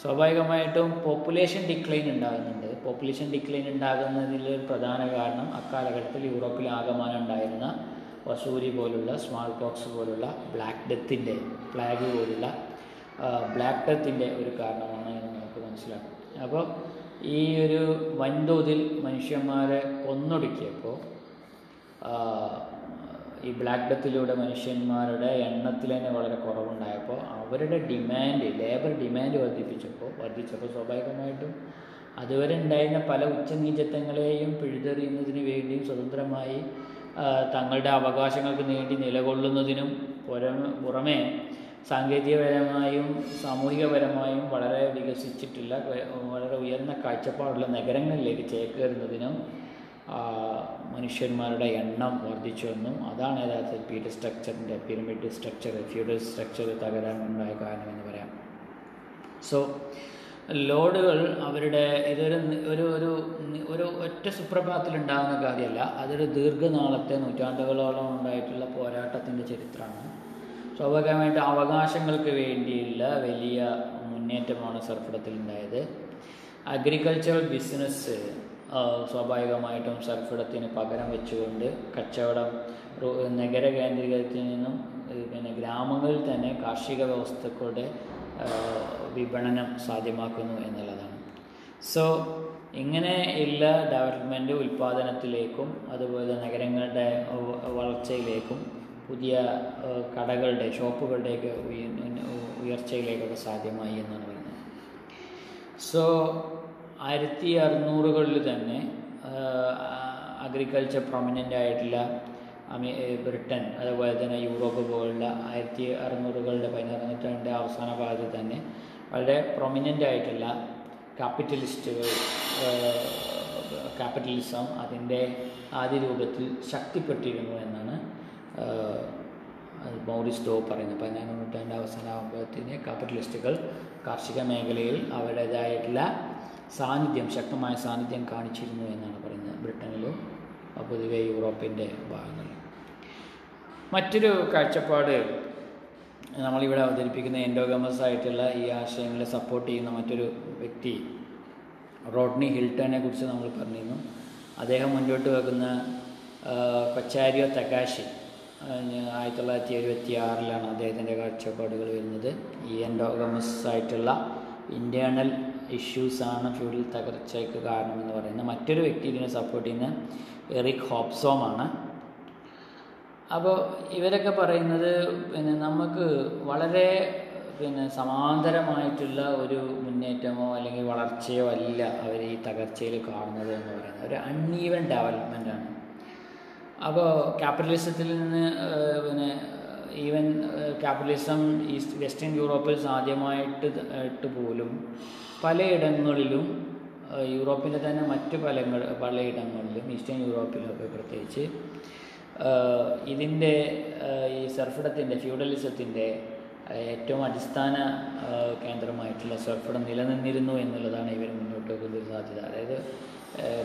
സ്വാഭാവികമായിട്ടും പോപ്പുലേഷൻ ഡിക്ലൈൻ ഉണ്ടാകുന്നുണ്ട്. പോപ്പുലേഷൻ ഡിക്ലൈൻ ഉണ്ടാകുന്നതിൽ പ്രധാന കാരണം അക്കാലഘട്ടത്തിൽ യൂറോപ്പിൽ ആകമാനം ഉണ്ടായിരുന്ന വസൂരി പോലുള്ള സ്മാൾ പോക്സ് പോലുള്ള ബ്ലാക്ക് ഡെത്തിന്റെ പ്ലാഗ് പോലുള്ള ബ്ലാക്ക് ഡെത്തിന്റെ ഒരു കാരണമാണ് എന്ന് നമുക്ക് മനസ്സിലാക്കും. അപ്പോൾ ഈ ഒരു വൻതോതിൽ മനുഷ്യന്മാരെ കൊന്നൊടുക്കിയപ്പോൾ ഈ ബ്ലാക്ക് ഡെത്തിലൂടെ മനുഷ്യന്മാരുടെ എണ്ണത്തിൽ തന്നെ വളരെ കുറവുണ്ടായപ്പോൾ അവരുടെ ഡിമാൻഡ് ലേബർ ഡിമാൻഡ് വർദ്ധിപ്പിച്ചപ്പോൾ വർദ്ധിച്ചപ്പോൾ സ്വാഭാവികമായിട്ടും അതുവരെ ഉണ്ടായിരുന്ന പല ഉച്ചനീചത്വങ്ങളെയും പിഴുതെറിയുന്നതിന് വേണ്ടിയും സ്വതന്ത്രമായി തങ്ങളുടെ അവകാശങ്ങൾക്ക് വേണ്ടി നിലകൊള്ളുന്നതിനും പുറമെ സാങ്കേതികപരമായും സാമൂഹികപരമായും വളരെ വികസിച്ചിട്ടുള്ള വളരെ ഉയർന്ന കാഴ്ചപ്പാടുള്ള നഗരങ്ങളിലേക്ക് ചേക്കേറുന്നതിനും മനുഷ്യന്മാരുടെ എണ്ണം വർദ്ധിച്ചുവെന്നും അതാണ് യഥാർത്ഥത്തിൽ പീഡ് സ്ട്രക്ചറിന്റെ പിരമിഡ് സ്ട്രക്ചർ ഫ്യൂഡൽ സ്ട്രക്ചർ തകരാനുണ്ടായ കാരണമെന്ന് പറയാം. സോ ലോഡുകൾ അവരുടെ ഇതൊരു ഒരു ഒരു ഒരു ഒറ്റ സുപ്രഭാതത്തിൽ ഉണ്ടാകുന്ന കാര്യമല്ല. അതൊരു ദീർഘനാളത്തെ നൂറ്റാണ്ടുകളോളം ഉണ്ടായിട്ടുള്ള പോരാട്ടത്തിന്റെ ചരിത്രമാണ്. സ്വാഭാവികമായിട്ട് അവകാശങ്ങൾക്ക് വേണ്ടിയുള്ള വലിയ മുന്നേറ്റമാണ് സർഫിടത്തിൽ ഉണ്ടായത് അഗ്രികൾച്ചറൽ ബിസിനസ് സ്വാഭാവികമായിട്ടും സർഫിടത്തിന് പകരം വെച്ചുകൊണ്ട് കച്ചവടം നഗര കേന്ദ്രീകരത്തിൽ നിന്നും പിന്നെ ഗ്രാമങ്ങളിൽ തന്നെ കാർഷിക വ്യവസ്ഥകളുടെ വിപണനം സാധ്യമാക്കുന്നു എന്നുള്ളതാണ്. സോ ഇങ്ങനെ ഇല്ല ഡെവലപ്മെന്റ് ഉൽപ്പാദനത്തിലേക്കും അതുപോലെ നഗരങ്ങളുടെ വളർച്ചയിലേക്കും പുതിയ കടകളുടെ ഷോപ്പുകളുടെയൊക്കെ ഉയർച്ചയിലേക്കൊക്കെ സാധ്യമായി എന്നാണ് പറയുന്നത്. സോ ആയിരത്തി അറുന്നൂറുകളിൽ തന്നെ അഗ്രികൾച്ചർ പ്രൊമിനന്റ് ആയിട്ടുള്ള ബ്രിട്ടൻ അതുപോലെ തന്നെ യൂറോപ്പ് പോലുള്ള ആയിരത്തി അറുന്നൂറുകളുടെ പതിനാറാം നൂറ്റാണ്ടിന്റെ അവസാന ഭാഗത്ത് തന്നെ വളരെ പ്രൊമിനന്റ് ആയിട്ടുള്ള ക്യാപിറ്റലിസ്റ്റുകൾ ക്യാപിറ്റലിസം അതിന്റെ ആദ്യ രൂപത്തിൽ ശക്തിപ്പെട്ടിരുന്നു എന്നാണ് മൗറിസ് ഡോ പറയുന്നത്. പതിനാറാം നൂറ്റാണ്ട് അവസാനമാകുമ്പോഴത്തേന് ക്യാപിറ്റലിസ്റ്റുകൾ കാർഷിക മേഖലയിൽ അവരുടേതായിട്ടുള്ള സാന്നിധ്യം ശക്തമായ സാന്നിധ്യം കാണിച്ചിരുന്നു എന്നാണ് പറയുന്നത്. ബ്രിട്ടനിലും പൊതുവെ യൂറോപ്പിന്റെ ഭാഗങ്ങളിൽ മറ്റൊരു കാഴ്ചപ്പാട് നമ്മളിവിടെ അവതരിപ്പിക്കുന്ന എൻഡോഗമസ് ആയിട്ടുള്ള ഈ ആശയങ്ങളെ സപ്പോർട്ട് ചെയ്യുന്ന മറ്റൊരു വ്യക്തി റോഡ്നി ഹിൽട്ടനെ കുറിച്ച് നമ്മൾ പറഞ്ഞിരുന്നു. അദ്ദേഹം മുന്നോട്ട് വെക്കുന്ന കൊച്ചാരിയോ തകാശി ആയിരത്തി തൊള്ളായിരത്തി എഴുപത്തി ആറിലാണ് അദ്ദേഹത്തിന്റെ കാഴ്ചപ്പാടുകൾ വരുന്നത്. ഈ എൻഡോഗമസ് ആയിട്ടുള്ള ഇന്റേർണൽ ഇഷ്യൂസാണ് ഫ്യൂഡൽ തകർച്ചയ്ക്ക് കാരണമെന്ന് പറയുന്നത്. മറ്റൊരു വ്യക്തി ഇതിനെ സപ്പോർട്ട് ചെയ്യുന്ന എറിക് ഹോപ്സോമാണ്. അപ്പോൾ ഇവരൊക്കെ പറയുന്നത് പിന്നെ നമുക്ക് വളരെ പിന്നെ സമാന്തരമായിട്ടുള്ള ഒരു മുന്നേറ്റമോ അല്ലെങ്കിൽ വളർച്ചയോ അല്ല അവർ ഈ തകർച്ചയിൽ കാണുന്നത് എന്ന് പറയുന്നത്. ഒരു അൺഈവൻ ഡെവലപ്മെന്റാണ് അപ്പോൾ ക്യാപിറ്റലിസത്തിൽ നിന്ന് പിന്നെ ഈവൻ ക്യാപിറ്റലിസം ഈസ്റ്റ് വെസ്റ്റേൺ യൂറോപ്പിൽ സാധ്യമായിട്ട് ഇട്ട് പോലും പലയിടങ്ങളിലും യൂറോപ്പിന്റെ തന്നെ മറ്റ് പല പലയിടങ്ങളിലും ഈസ്റ്റേൺ യൂറോപ്പിലൊക്കെ പ്രത്യേകിച്ച് ഇതിന്റെ ഈ സർഫിടത്തിന്റെ ഫ്യൂഡലിസത്തിന്റെ ഏറ്റവും അടിസ്ഥാന കേന്ദ്രമായിട്ടുള്ള സർഫിടം നിലനിന്നിരുന്നു എന്നുള്ളതാണ് ഇവർ മുന്നോട്ട് വെക്കുന്ന സാധ്യത. അതായത്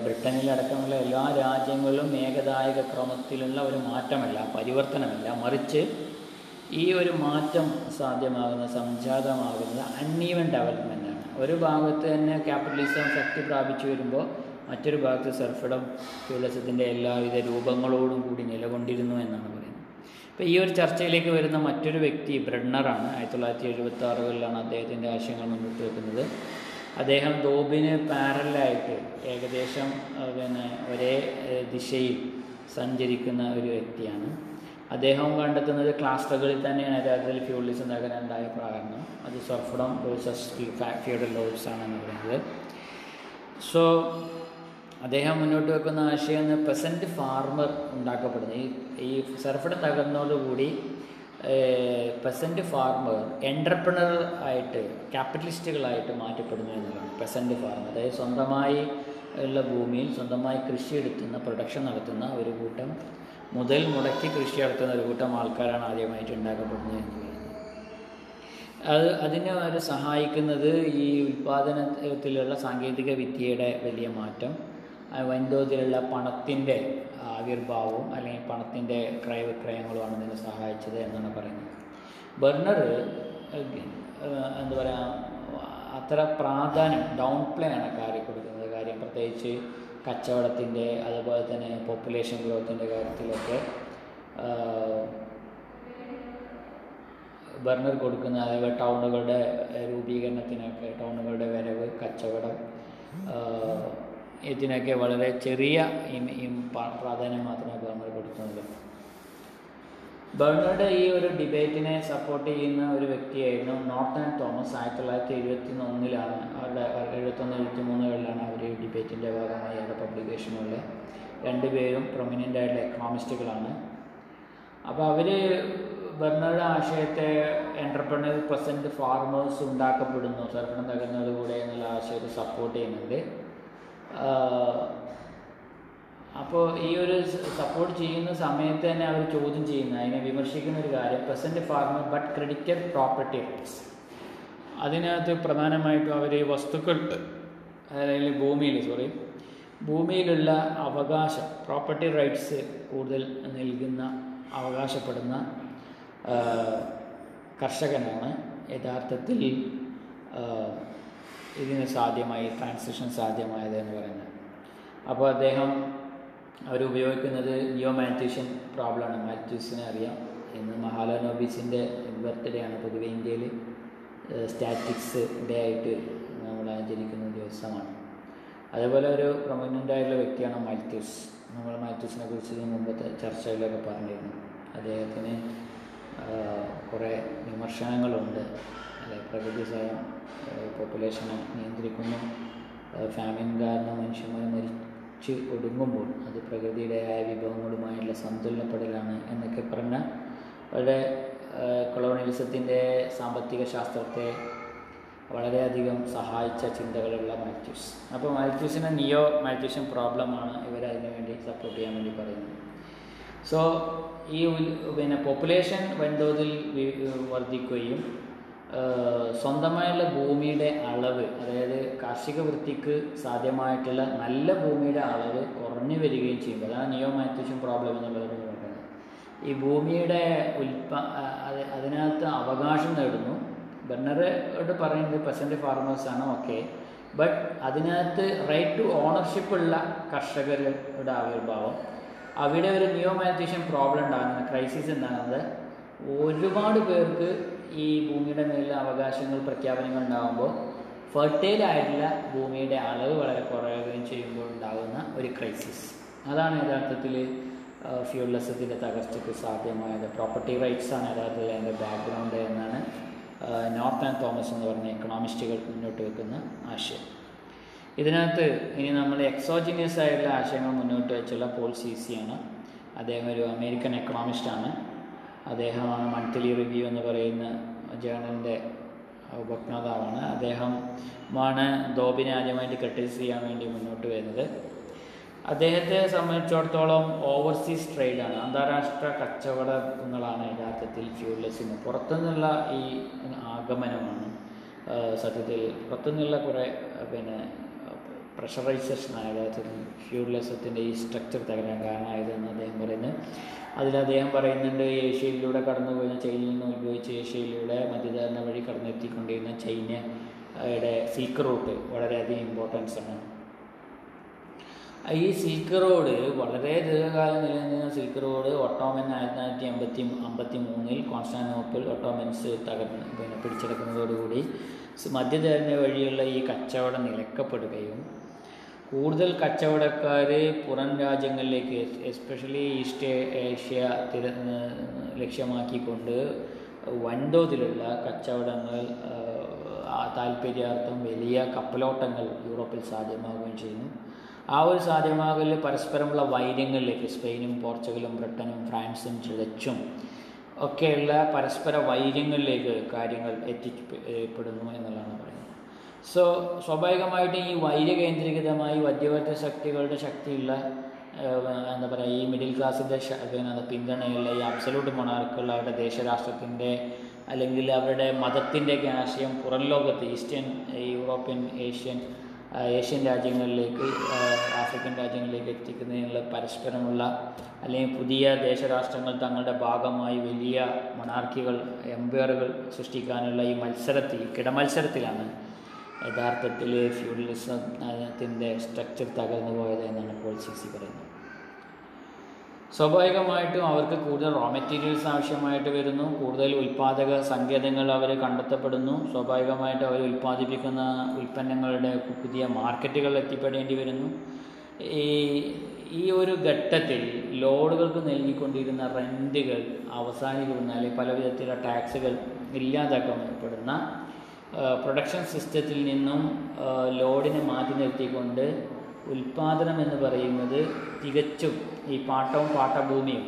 ബ്രിട്ടനിലടക്കമുള്ള എല്ലാ രാജ്യങ്ങളിലും ഏകദായക ക്രമത്തിലുള്ള ഒരു മാറ്റമല്ല പരിവർത്തനമല്ല. മറിച്ച് ഈ ഒരു മാറ്റം സാധ്യമാകുന്ന സംജാതമാകുന്നത് അൺഈവൻ ഡെവലപ്മെന്റാണ് ഒരു ഭാഗത്ത് തന്നെ ക്യാപിറ്റലിസം ശക്തി പ്രാപിച്ചു വരുമ്പോൾ മറ്റൊരു ഭാഗത്ത് സർഫിടം ഫ്യൂഡലിസത്തിന്റെ എല്ലാവിധ രൂപങ്ങളോടും കൂടി നിലകൊണ്ടിരുന്നു എന്നാണ് പറയുന്നത്. അപ്പോൾ ഈ ഒരു ചർച്ചയിലേക്ക് വരുന്ന മറ്റൊരു വ്യക്തി ബ്രണ്ണറാണ്. ആയിരത്തി തൊള്ളായിരത്തി എഴുപത്തി ആറുകളിലാണ് അദ്ദേഹത്തിന്റെ ആശയങ്ങൾ മുന്നോട്ട് വെക്കുന്നത്. അദ്ദേഹം ദോബിന് പാരലായിട്ട് ഏകദേശം പിന്നെ ഒരേ ദിശയിൽ സഞ്ചരിക്കുന്ന ഒരു വ്യക്തിയാണ്. അദ്ദേഹം കണ്ടെത്തുന്നത് ക്ലാസ്റ്ററുകളിൽ തന്നെയാണ്. യഥാർത്ഥത്തിൽ ഫ്യൂഡലിസം തകരാനുണ്ടായ കാരണം അത് വേഴ്സസ് ഫ്യൂഡൽ ലോസ് ആണെന്ന് പറയുന്നത്. സോ അദ്ദേഹം മുന്നോട്ട് വെക്കുന്ന ആശയം പെസന്റ് ഫാർമർ ഉണ്ടാക്കപ്പെടുന്നത് ഈ ഈ സർഫഡ് തകർന്നതോടുകൂടി പെസന്റ് ഫാർമർ എന്റർപ്രണർ ആയിട്ട് ക്യാപിറ്റലിസ്റ്റുകളായിട്ട് മാറ്റപ്പെടുന്നു എന്നുള്ളതാണ് പെസന്റ് ഫാർമർ അതായത് സ്വന്തമായി ഉള്ള ഭൂമിയിൽ സ്വന്തമായി കൃഷി എടുത്തുന്ന പ്രൊഡക്ഷൻ നടത്തുന്ന ഒരു കൂട്ടം മുതൽ മുടക്കി കൃഷി നടത്തുന്ന ഒരു കൂട്ടം ആൾക്കാരാണ് ആദ്യമായിട്ട് ഉണ്ടാക്കപ്പെടുന്നത് എന്ന് പറയുന്നത്. അത് അതിനെ അവർ സഹായിക്കുന്നത് ഈ ഉൽപ്പാദനത്തിലുള്ള സാങ്കേതിക വിദ്യയുടെ വലിയ മാറ്റം വൻതോതിലുള്ള പണത്തിന്റെ ആവിർഭാവവും അല്ലെങ്കിൽ പണത്തിന്റെ ക്രയവിക്രയങ്ങളുമാണ് ഇതിനെ സഹായിച്ചത് എന്നാണ് പറയുന്നത്. ബർണർ എന്താ പറയുക അത്ര പ്രാധാന്യം ഡൗൺ പ്ലേ ആണ് കാര്യം കൊടുക്കുന്നത്. കാര്യം പ്രത്യേകിച്ച് കച്ചവടത്തിന്റെ അതുപോലെ തന്നെ പോപ്പുലേഷൻ ഗ്രോത്തിന്റെ കാര്യത്തിലൊക്കെ ബർണർ കൊടുക്കുന്ന അതേപോലെ ടൗണുകളുടെ രൂപീകരണത്തിനൊക്കെ ടൗണുകളുടെ വരവ് കച്ചവടം ഇതിനൊക്കെ വളരെ ചെറിയ പ്രാധാന്യം മാത്രമേ ബർണർ കൊടുക്കുന്നുള്ളൂ. ബർണറുടെ ഈ ഒരു ഡിബേറ്റിനെ സപ്പോർട്ട് ചെയ്യുന്ന ഒരു വ്യക്തിയായിരുന്നു നോർത്തൻ തോമസ്. ആയിരത്തി തൊള്ളായിരത്തി എഴുപത്തി ഒന്നിലാണ് അവരുടെ എഴുപത്തൊന്ന് എഴുപത്തി മൂന്നുകളിലാണ് അവർ ഈ ഡിബേറ്റിന്റെ ഭാഗമായി അവരുടെ പബ്ലിക്കേഷനുള്ള രണ്ടുപേരും പ്രൊമിനന്റ് ആയിട്ടുള്ള എക്കണോമിസ്റ്റുകളാണ് അപ്പോൾ അവർ ബർണറുടെ ആശയത്തെ എന്റർപ്രണർ പ്രസന്റ് ഫാർമേഴ്സ് ഉണ്ടാക്കപ്പെടുന്നു. സർപ്പണം തകർന്നതുകൂടെ എന്നുള്ള ആശയത്തെ സപ്പോർട്ട് ചെയ്യുന്നുണ്ട്. അപ്പോൾ ഈ ഒരു സപ്പോർട്ട് ചെയ്യുന്ന സമയത്ത് തന്നെ അവർ ചോദ്യം ചെയ്യുന്ന അതിനെ വിമർശിക്കുന്ന ഒരു കാര്യം. Present farmer but credited property rights അതിനകത്ത് പ്രധാനമായിട്ടും അവർ വസ്തുക്കൾ അതായത് ഭൂമിയിൽ സോറി ഭൂമിയിലുള്ള അവകാശം പ്രോപ്പർട്ടി റൈറ്റ്സ് കൂടുതൽ നൽകുന്ന അവകാശപ്പെടുന്ന കർഷകനാണ്. യഥാർത്ഥത്തിൽ ഇതിന് സാധ്യമായി ട്രാൻസിഷൻ സാധ്യമായത് എന്ന് പറയുന്നത്. അപ്പോൾ അദ്ദേഹം അവരുപയോഗിക്കുന്നത് നിയോ മാത്യൂഷ്യൻ പ്രോബ്ലമാണ് മാറ്റീസിനെ അറിയാം. ഇന്ന് മഹാലനോബീസിന്റെ ബർത്ത്ഡേ ആണ്. പൊതുവെ ഇന്ത്യയിൽ സ്റ്റാറ്റിക്സ് ഡേ ആയിട്ട് നമ്മൾ ആചരിക്കുന്ന ദിവസമാണ്. അതേപോലെ ഒരു പ്രൊമിനന്റ് ആയിട്ടുള്ള വ്യക്തിയാണ് മാറ്റ്യൂസ് നമ്മൾ മാറ്റ്യൂസിനെ കുറിച്ച് മുമ്പത്തെ ചർച്ചയിലൊക്കെ പറഞ്ഞിരുന്നു. അദ്ദേഹത്തിന് കുറേ വിമർശനങ്ങളുണ്ട്. അല്ലെ പ്രകൃതി സ്വയം പോപ്പുലേഷനെ നിയന്ത്രിക്കുന്നു. ഫാമിൻ കാരണം മനുഷ്യന്മാർ മരിച്ച് ഒടുങ്ങുമ്പോൾ അത് പ്രകൃതിയുടേതായ വിഭവങ്ങളുമായുള്ള സന്തുലനപ്പെടലാണ് എന്നൊക്കെ പറഞ്ഞ വളരെ കൊളോണിയലിസത്തിന്റെ സാമ്പത്തിക ശാസ്ത്രത്തെ വളരെയധികം സഹായിച്ച ചിന്തകളുള്ള മാത്യൂസ്. അപ്പോൾ മാത്യൂസിന് നിയോ മാത്യൂഷ്യൻ പ്രോബ്ലമാണ് ഇവർ അതിനു വേണ്ടി സപ്പോർട്ട് ചെയ്യാൻ വേണ്ടി പറയുന്നത്. സോ ഈ പിന്നെ പോപ്പുലേഷൻ വൻതോതിൽ വർദ്ധിക്കുകയും സ്വന്തമായുള്ള ഭൂമിയുടെ അളവ് അതായത് കാർഷിക വൃത്തിക്ക് സാധ്യമായിട്ടുള്ള നല്ല ഭൂമിയുടെ അളവ് കുറഞ്ഞു വരികയും ചെയ്യുമ്പോൾ അതാണ് നിയോ പ്രോബ്ലം എന്നുള്ളത് പറയുന്നത് ഈ ഭൂമിയുടെ ഉൽപ്പ അതിനകത്ത് അവകാശം നേടുന്നു. ബർണറോട് പറയുന്നത് പെസന്റ് ഫാർമേഴ്സാണ് ഓക്കെ ബട്ട് അതിനകത്ത് റൈറ്റ് ടു ഓണർഷിപ്പ് ഉള്ള കർഷകരുടെ ആവിർഭാവം. അവിടെ ഒരു നിയോ പ്രോബ്ലം ഉണ്ടാകുന്നത് ക്രൈസിസ് ഉണ്ടാകുന്നത്. ഒരുപാട് പേർക്ക് ഈ ഭൂമിയുടെ മേലുള്ള അവകാശങ്ങൾ പ്രഖ്യാപനങ്ങൾ ഉണ്ടാകുമ്പോൾ ഫെർട്ടൈൽ ആയിട്ടുള്ള ഭൂമിയുടെ അളവ് വളരെ കുറയുകയും ചെയ്യുമ്പോൾ ഉണ്ടാകുന്ന ഒരു ക്രൈസിസ് അതാണ് യഥാർത്ഥത്തിൽ ഫ്യൂൾലെസത്തിന്റെ തകർച്ചയ്ക്ക് സാധ്യമായത്. പ്രോപ്പർട്ടി റൈറ്റ്സ് ആണ് യഥാർത്ഥത്തിൽ അതിന്റെ ബാക്ക്ഗ്രൗണ്ട് എന്നാണ് നോർത്ത് ആൻഡ് തോമസ് എന്ന് പറഞ്ഞ എക്കണോമിസ്റ്റുകൾ മുന്നോട്ട് വെക്കുന്ന ആശയം. ഇതിനകത്ത് ഇനി നമ്മൾ എക്സോജിനിയസ് ആയിട്ടുള്ള ആശയങ്ങൾ മുന്നോട്ട് വെച്ചുള്ള പോൾ സി സി ആണ്. അദ്ദേഹം ഒരു അമേരിക്കൻ എക്കണോമിസ്റ്റാണ് അദ്ദേഹമാണ് മന്ത്ലി റിവ്യൂ എന്ന് പറയുന്ന ജേണലിന്റെ ഉപജ്ഞാതാവാണ്. അദ്ദേഹമാണ് ദോബിനെ ആദ്യമായിട്ട് ക്രിട്ടിസൈസ് ചെയ്യാൻ വേണ്ടി മുന്നോട്ട് വരുന്നത്. അദ്ദേഹത്തെ സംബന്ധിച്ചിടത്തോളം ഓവർസീസ് ട്രേഡാണ്. അന്താരാഷ്ട്ര കച്ചവടങ്ങളാണ് യഥാർത്ഥത്തിൽ ഫ്യൂലസിന് പുറത്തുനിന്നുള്ള ഈ ആഗമനമാണ് സത്യത്തിൽ പുറത്തുനിന്നുള്ള കുറേ പിന്നെ പ്രഷറൈസേഷനാണ് യഥാർത്ഥത്തിൽ ഫ്യൂഡലിസത്തിന്റെ ഈ സ്ട്രക്ചർ തകരാൻ കാരണമായതെന്ന് അദ്ദേഹം പറയുന്നു. അതിൽ അദ്ദേഹം പറയുന്നുണ്ട് ഏഷ്യയിലൂടെ കടന്നു പോയിരുന്ന ചൈനയിൽ നിന്ന് ഉത്ഭവിച്ച് ഏഷ്യയിലൂടെ മധ്യധാരണ വഴി കടന്നെത്തിക്കൊണ്ടിരുന്ന ചൈനയുടെ സിൽക്ക് റൂട്ട് വളരെയധികം ഇമ്പോർട്ടൻസ് ആണ്. ഈ സിൽക്ക് റോഡ് വളരെ ദീർഘകാലം നിലനിന്ന സിൽക്ക് റോഡ് ഒട്ടോമൻ ആയിരത്തി തൊള്ളായിരത്തി അമ്പത്തി അമ്പത്തി മൂന്നിൽ കോൺസ്റ്റാന്റിനോപ്പിൾ ഒട്ടോമൻസ് തകർന്ന് പിന്നെ പിടിച്ചെടുക്കുന്നതോടുകൂടി മധ്യധരണ വഴിയുള്ള ഈ കച്ചവടം നിലക്കപ്പെടുകയും കൂടുതൽ കച്ചവടക്കാർ പുറം രാജ്യങ്ങളിലേക്ക് എസ്പെഷ്യലി ഈസ്റ്റ് ഏഷ്യ തിര ലക്ഷ്യമാക്കിക്കൊണ്ട് വൻതോതിലുള്ള കച്ചവടങ്ങൾ താല്പര്യാർത്ഥം വലിയ കപ്പലോട്ടങ്ങൾ യൂറോപ്പിൽ സാധ്യമാവുകയും ചെയ്യുന്നു. ആ ഒരു സാധ്യമാകൽ പരസ്പരമുള്ള വൈര്യങ്ങളിലേക്ക് സ്പെയിനും പോർച്ചുഗലും ബ്രിട്ടനും ഫ്രാൻസും ചിഴച്ചും ഒക്കെയുള്ള പരസ്പര വൈര്യങ്ങളിലേക്ക് കാര്യങ്ങൾ എത്തിപ്പെടുന്നു എന്നുള്ളതാണ് സോ സ്വാഭാവികമായിട്ടും ഈ വൈര്യ കേന്ദ്രീകൃതമായി മധ്യവർത്തി ശക്തികളുടെ ശക്തിയുള്ള എന്താ പറയുക ഈ മിഡിൽ ക്ലാസ്സിന്റെ പിന്തുണയുള്ള ഈ അബ്സലൂട്ട് മൊണാർക്കുകൾ അവരുടെ ദേശരാഷ്ട്രത്തിന്റെ അല്ലെങ്കിൽ അവരുടെ മതത്തിന്റെയൊക്കെ ആശയം പുറം ലോകത്ത് ഈസ്റ്റേൺ യൂറോപ്യൻ ഏഷ്യൻ ഏഷ്യൻ രാജ്യങ്ങളിലേക്ക് ആഫ്രിക്കൻ രാജ്യങ്ങളിലേക്ക് എത്തിക്കുന്നതിനുള്ള പരസ്പരമുള്ള അല്ലെങ്കിൽ പുതിയ ദേശരാഷ്ട്രങ്ങൾ തങ്ങളുടെ ഭാഗമായി വലിയ മണാർക്കികൾ എംപയറുകൾ സൃഷ്ടിക്കാനുള്ള ഈ മത്സരത്തിൽ കിടമത്സരത്തിലാണ് യഥാർത്ഥത്തിൽ ഫ്യൂഡലിസത്തിന്റെ സ്ട്രക്ചർ തകർന്നു പോയത് എന്നാണ് ഇപ്പോൾ സി സി പറയുന്നത്. സ്വാഭാവികമായിട്ടും അവർക്ക് കൂടുതൽ റോ മെറ്റീരിയൽസ് ആവശ്യമായിട്ട് വരുന്നു. കൂടുതൽ ഉൽപ്പാദക സങ്കേതങ്ങൾ അവർ കണ്ടെത്തപ്പെടുന്നു. സ്വാഭാവികമായിട്ടും അവർ ഉൽപ്പാദിപ്പിക്കുന്ന ഉൽപ്പന്നങ്ങളുടെ പുതിയ മാർക്കറ്റുകൾ എത്തിപ്പെടേണ്ടി വരുന്നു. ഈ ഈ ഒരു ഘട്ടത്തിൽ ലോഡുകൾക്ക് നൽകിക്കൊണ്ടിരുന്ന റെന്റുകൾ അവസാനിക്കുന്ന അല്ലെങ്കിൽ പല വിധത്തിലുള്ള ടാക്സുകൾ ഇല്ലാതാക്കപ്പെടുന്ന പ്രൊഡക്ഷൻ സിസ്റ്റത്തിൽ നിന്നും ലോഡിനെ മാറ്റി നിർത്തിക്കൊണ്ട് ഉൽപാദനം എന്ന് പറയുന്നത് തികച്ചും ഈ പാട്ടവും പാട്ടഭൂമിയും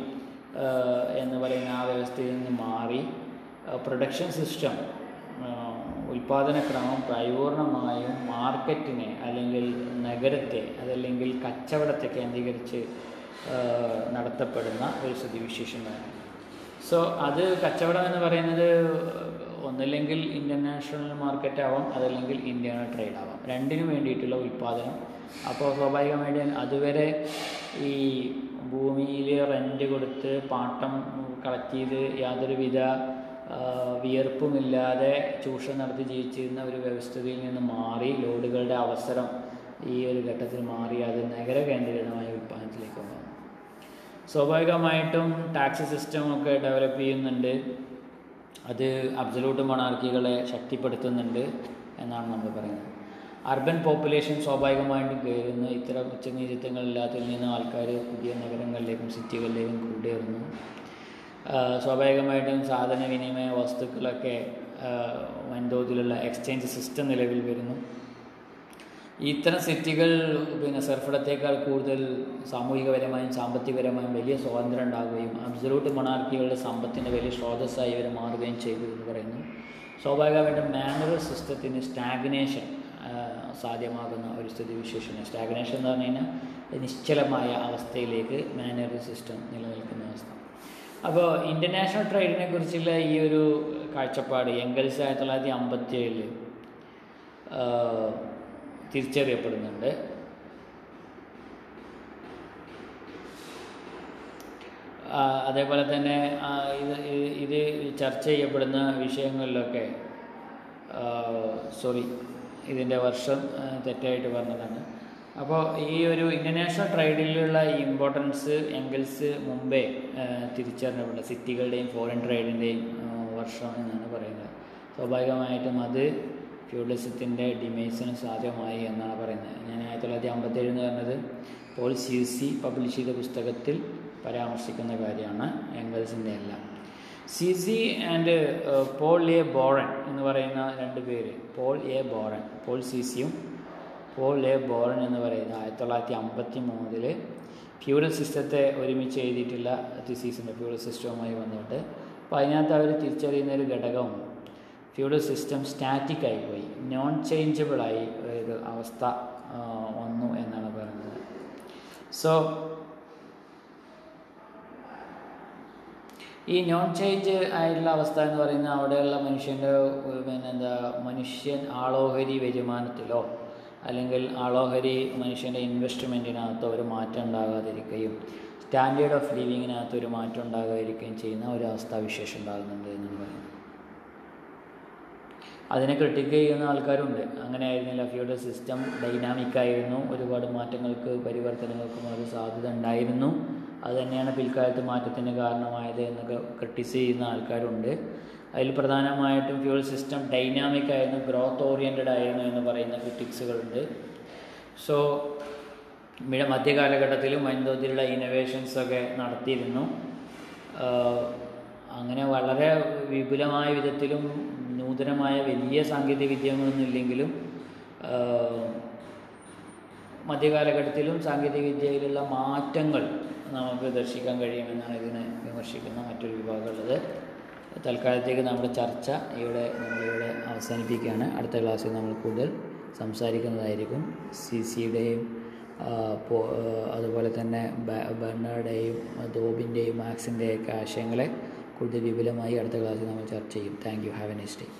എന്ന് പറയുന്ന ആ വ്യവസ്ഥയിൽ നിന്ന് മാറി. പ്രൊഡക്ഷൻ സിസ്റ്റം ഉൽപാദനക്രമം പരിപൂർണമായും മാർക്കറ്റിനെ അല്ലെങ്കിൽ നഗരത്തെ അതല്ലെങ്കിൽ കച്ചവടത്തെ കേന്ദ്രീകരിച്ച് നടത്തപ്പെടുന്ന ഒരു സ്ഥിതിവിശേഷമാണ് സോ അത് കച്ചവടം എന്ന് പറയുന്നത് ഒന്നില്ലെങ്കിൽ ഇന്റർനാഷണൽ മാർക്കറ്റ് ആവാം അതല്ലെങ്കിൽ ഇന്ത്യൻ ട്രേഡ് ആവാം. രണ്ടിനും വേണ്ടിയിട്ടുള്ള ഉൽപ്പാദനം. അപ്പോൾ സ്വാഭാവികമായിട്ടും അതുവരെ ഈ ഭൂമിയിൽ റെന്റ് കൊടുത്ത് പാട്ടം കളക്ട് ചെയ്ത് യാതൊരുവിധ വിയർപ്പുമില്ലാതെ ചൂഷണം നടത്തി ജീവിച്ചിരുന്ന ഒരു വ്യവസ്ഥയിൽ നിന്ന് മാറി ലോഡുകളുടെ അവസരം ഈ ഒരു ഘട്ടത്തിൽ മാറി അത് നഗര കേന്ദ്രീകൃതമായ ഉൽപ്പാദനത്തിലേക്ക് വന്നു. സ്വാഭാവികമായിട്ടും ടാക്സ് സിസ്റ്റമൊക്കെ ഡെവലപ്പ് ചെയ്യുന്നുണ്ട്. അത് അബ്സലൂട്ട് മൊണാർക്കികളെ ശക്തിപ്പെടുത്തുന്നുണ്ട് എന്നാണ് നമ്മൾ പറയുന്നത്. അർബൻ പോപ്പുലേഷൻ സ്വാഭാവികമായിട്ടും കയറുന്നു. ഇത്തരം ഉച്ചനീതിത്വങ്ങളില്ലാത്തതിൽ നിന്ന് ആൾക്കാർ പുതിയ നഗരങ്ങളിലേക്കും സിറ്റികളിലേക്കും കൂടിയിരുന്നു സ്വാഭാവികമായിട്ടും സാധന വിനിമയ വസ്തുക്കളൊക്കെ വൻതോതിലുള്ള എക്സ്ചേഞ്ച് സിസ്റ്റം നിലവിൽ വരുന്നു. ഇത്തരം സിറ്റികൾ പിന്നെ സർഫിടത്തേക്കാൾ കൂടുതൽ സാമൂഹികപരമായും സാമ്പത്തികപരമായും വലിയ സ്വാതന്ത്ര്യം ഉണ്ടാകുകയും അബ്സലൂട്ട് മൊണാർക്കികളുടെ സമ്പത്തിന്റെ വലിയ സ്രോതസ്സായി ഇവർ മാറുകയും ചെയ്തു എന്ന് പറയുന്നു. സ്വാഭാവികമായിട്ടും മാനുവൽ സിസ്റ്റത്തിന് സ്റ്റാഗ്നേഷൻ സാധ്യമാകുന്ന ഒരു സ്ഥിതിവിശേഷമാണ് സ്റ്റാഗ്നേഷൻ എന്ന് പറഞ്ഞു കഴിഞ്ഞാൽ നിശ്ചലമായ അവസ്ഥയിലേക്ക് മാനുവൽ സിസ്റ്റം നിലനിൽക്കുന്ന അവസ്ഥ. അപ്പോൾ ഇന്റർനാഷണൽ ട്രേഡിനെ കുറിച്ചുള്ള ഈ ഒരു കാഴ്ചപ്പാട് എംഗൽസ് ആയിരത്തി തൊള്ളായിരത്തി അമ്പത്തി ഏഴിൽ തിരിച്ചറിയപ്പെടുന്നുണ്ട്. അതേപോലെ തന്നെ ഇത് ഇത് ചർച്ച ചെയ്യപ്പെടുന്ന വിഷയങ്ങളിലൊക്കെ സോറി ഇതിന്റെ വർഷം തെറ്റായിട്ട് പറഞ്ഞതാണ്. അപ്പോൾ ഈ ഒരു ഇന്റർനാഷണൽ ട്രേഡിലുള്ള ഇമ്പോർട്ടൻസ് എങ്കിൽസ് മുമ്പേ തിരിച്ചറിഞ്ഞപ്പെട്ട സിറ്റികളുടെയും ഫോറിൻ ട്രേഡിന്റെയും വർഷം എന്നാണ് പറയുന്നത്. സ്വാഭാവികമായിട്ടും അത് ഫ്യൂഡലിസത്തിന്റെ ഡിമേസിന് സാധ്യമായി എന്നാണ് പറയുന്നത്. ഞാൻ ആയിരത്തി തൊള്ളായിരത്തി അമ്പത്തേഴ് എന്ന് പറഞ്ഞത് പോൾ സി സി പബ്ലിഷ് ചെയ്ത പുസ്തകത്തിൽ പരാമർശിക്കുന്ന കാര്യമാണ് എംഗൽസിന്റെ എല്ലാം. C C and Paul A Baran എന്ന് പറയുന്ന രണ്ട് പേര്. Paul A Baran. Paul C സിയും പോൾ എ ബോറൻ എന്ന് പറയുന്ന ആയിരത്തി തൊള്ളായിരത്തി അമ്പത്തി മൂന്നിൽ ഫ്യൂഡൽ സിസ്റ്റത്തെ ഒരുമിച്ച് എഴുതിയിട്ടുള്ള തിസീസിന്റെ ഫ്യൂഡൽ സിസ്റ്റവുമായി വന്നിട്ട് അപ്പോൾ അതിനകത്ത് അവർ തിരിച്ചറിയുന്ന ഒരു ഘടകം ഫ്യൂഡൽ സിസ്റ്റം സ്റ്റാറ്റിക് ആയിപ്പോയി. നോൺ ചേഞ്ചബിളായി ഒരു അവസ്ഥ വന്നു എന്നാണ് പറയുന്നത്. സോ ഈ നോൺ ചേഞ്ച് ആയിട്ടുള്ള അവസ്ഥ എന്ന് പറയുന്നത് അവിടെയുള്ള മനുഷ്യന്റെ പിന്നെന്താ മനുഷ്യൻ ആളോഹരി വരുമാനത്തിലോ അല്ലെങ്കിൽ ആളോഹരി മനുഷ്യന്റെ ഇൻവെസ്റ്റ്മെന്റിനകത്തോ ഒരു മാറ്റം ഉണ്ടാകാതിരിക്കുകയും സ്റ്റാൻഡേർഡ് ഓഫ് ലിവിങ്ങിനകത്ത് ഒരു മാറ്റം ഉണ്ടാകാതിരിക്കുകയും ചെയ്യുന്ന ഒരു അവസ്ഥാവിശേഷം ഉണ്ടാകുന്നുണ്ട് എന്നാണ് പറയുന്നത്. അതിനെ ക്രിട്ടിക്ക് ചെയ്യുന്ന ആൾക്കാരുണ്ട്. അങ്ങനെ ആയിരുന്നില്ല ഫ്യൂഡൽ സിസ്റ്റം ഡൈനാമിക് ആയിരുന്നു. ഒരുപാട് മാറ്റങ്ങൾക്ക് പരിവർത്തനങ്ങൾക്കും ഒരു സാധ്യത ഉണ്ടായിരുന്നു. അത് തന്നെയാണ് പിൽക്കാലത്ത് മാറ്റത്തിന് കാരണമായത് എന്നൊക്കെ ക്രിട്ടിസ് ചെയ്യുന്ന ആൾക്കാരുണ്ട്. അതിൽ പ്രധാനമായിട്ടും ഫ്യൂൾ സിസ്റ്റം ഡൈനാമിക് ആയിരുന്നു ഗ്രോത്ത് ഓറിയന്റഡ് ആയിരുന്നു എന്ന് പറയുന്ന ക്രിറ്റിക്സുകളുണ്ട് സോ മധ്യകാലഘട്ടത്തിലും വൻതോതിലുള്ള ഇന്നോവേഷൻസ് ഒക്കെ നടത്തിയിരുന്നു. അങ്ങനെ വളരെ വിപുലമായ വിധത്തിലും നൂതനമായ വലിയ സാങ്കേതിക വിദ്യകളൊന്നും ഇല്ലെങ്കിലും മധ്യകാലഘട്ടത്തിലും സാങ്കേതിക വിദ്യയിലുള്ള മാറ്റങ്ങൾ നമുക്ക് ദർശിക്കാൻ കഴിയുമെന്നാണ് ഇതിനെ വിമർശിക്കുന്ന മറ്റൊരു വിഭാഗമുള്ളത്. തൽക്കാലത്തേക്ക് നമ്മുടെ ചർച്ച ഇവിടെ നമ്മളിവിടെ അവസാനിപ്പിക്കുകയാണ്. അടുത്ത ക്ലാസ്സിൽ നമ്മൾ കൂടുതൽ സംസാരിക്കുന്നതായിരിക്കും. സി സിയുടെയും അതുപോലെ തന്നെ ബർണറുടെയും ദോബിന്റെയും മാക്സിന്റെയൊക്കെ ആശയങ്ങളെ കൂടുതൽ വിപുലമായി അടുത്ത ക്ലാസ്സിൽ നമ്മൾ ചർച്ച ചെയ്യും. Thank you. Have a next day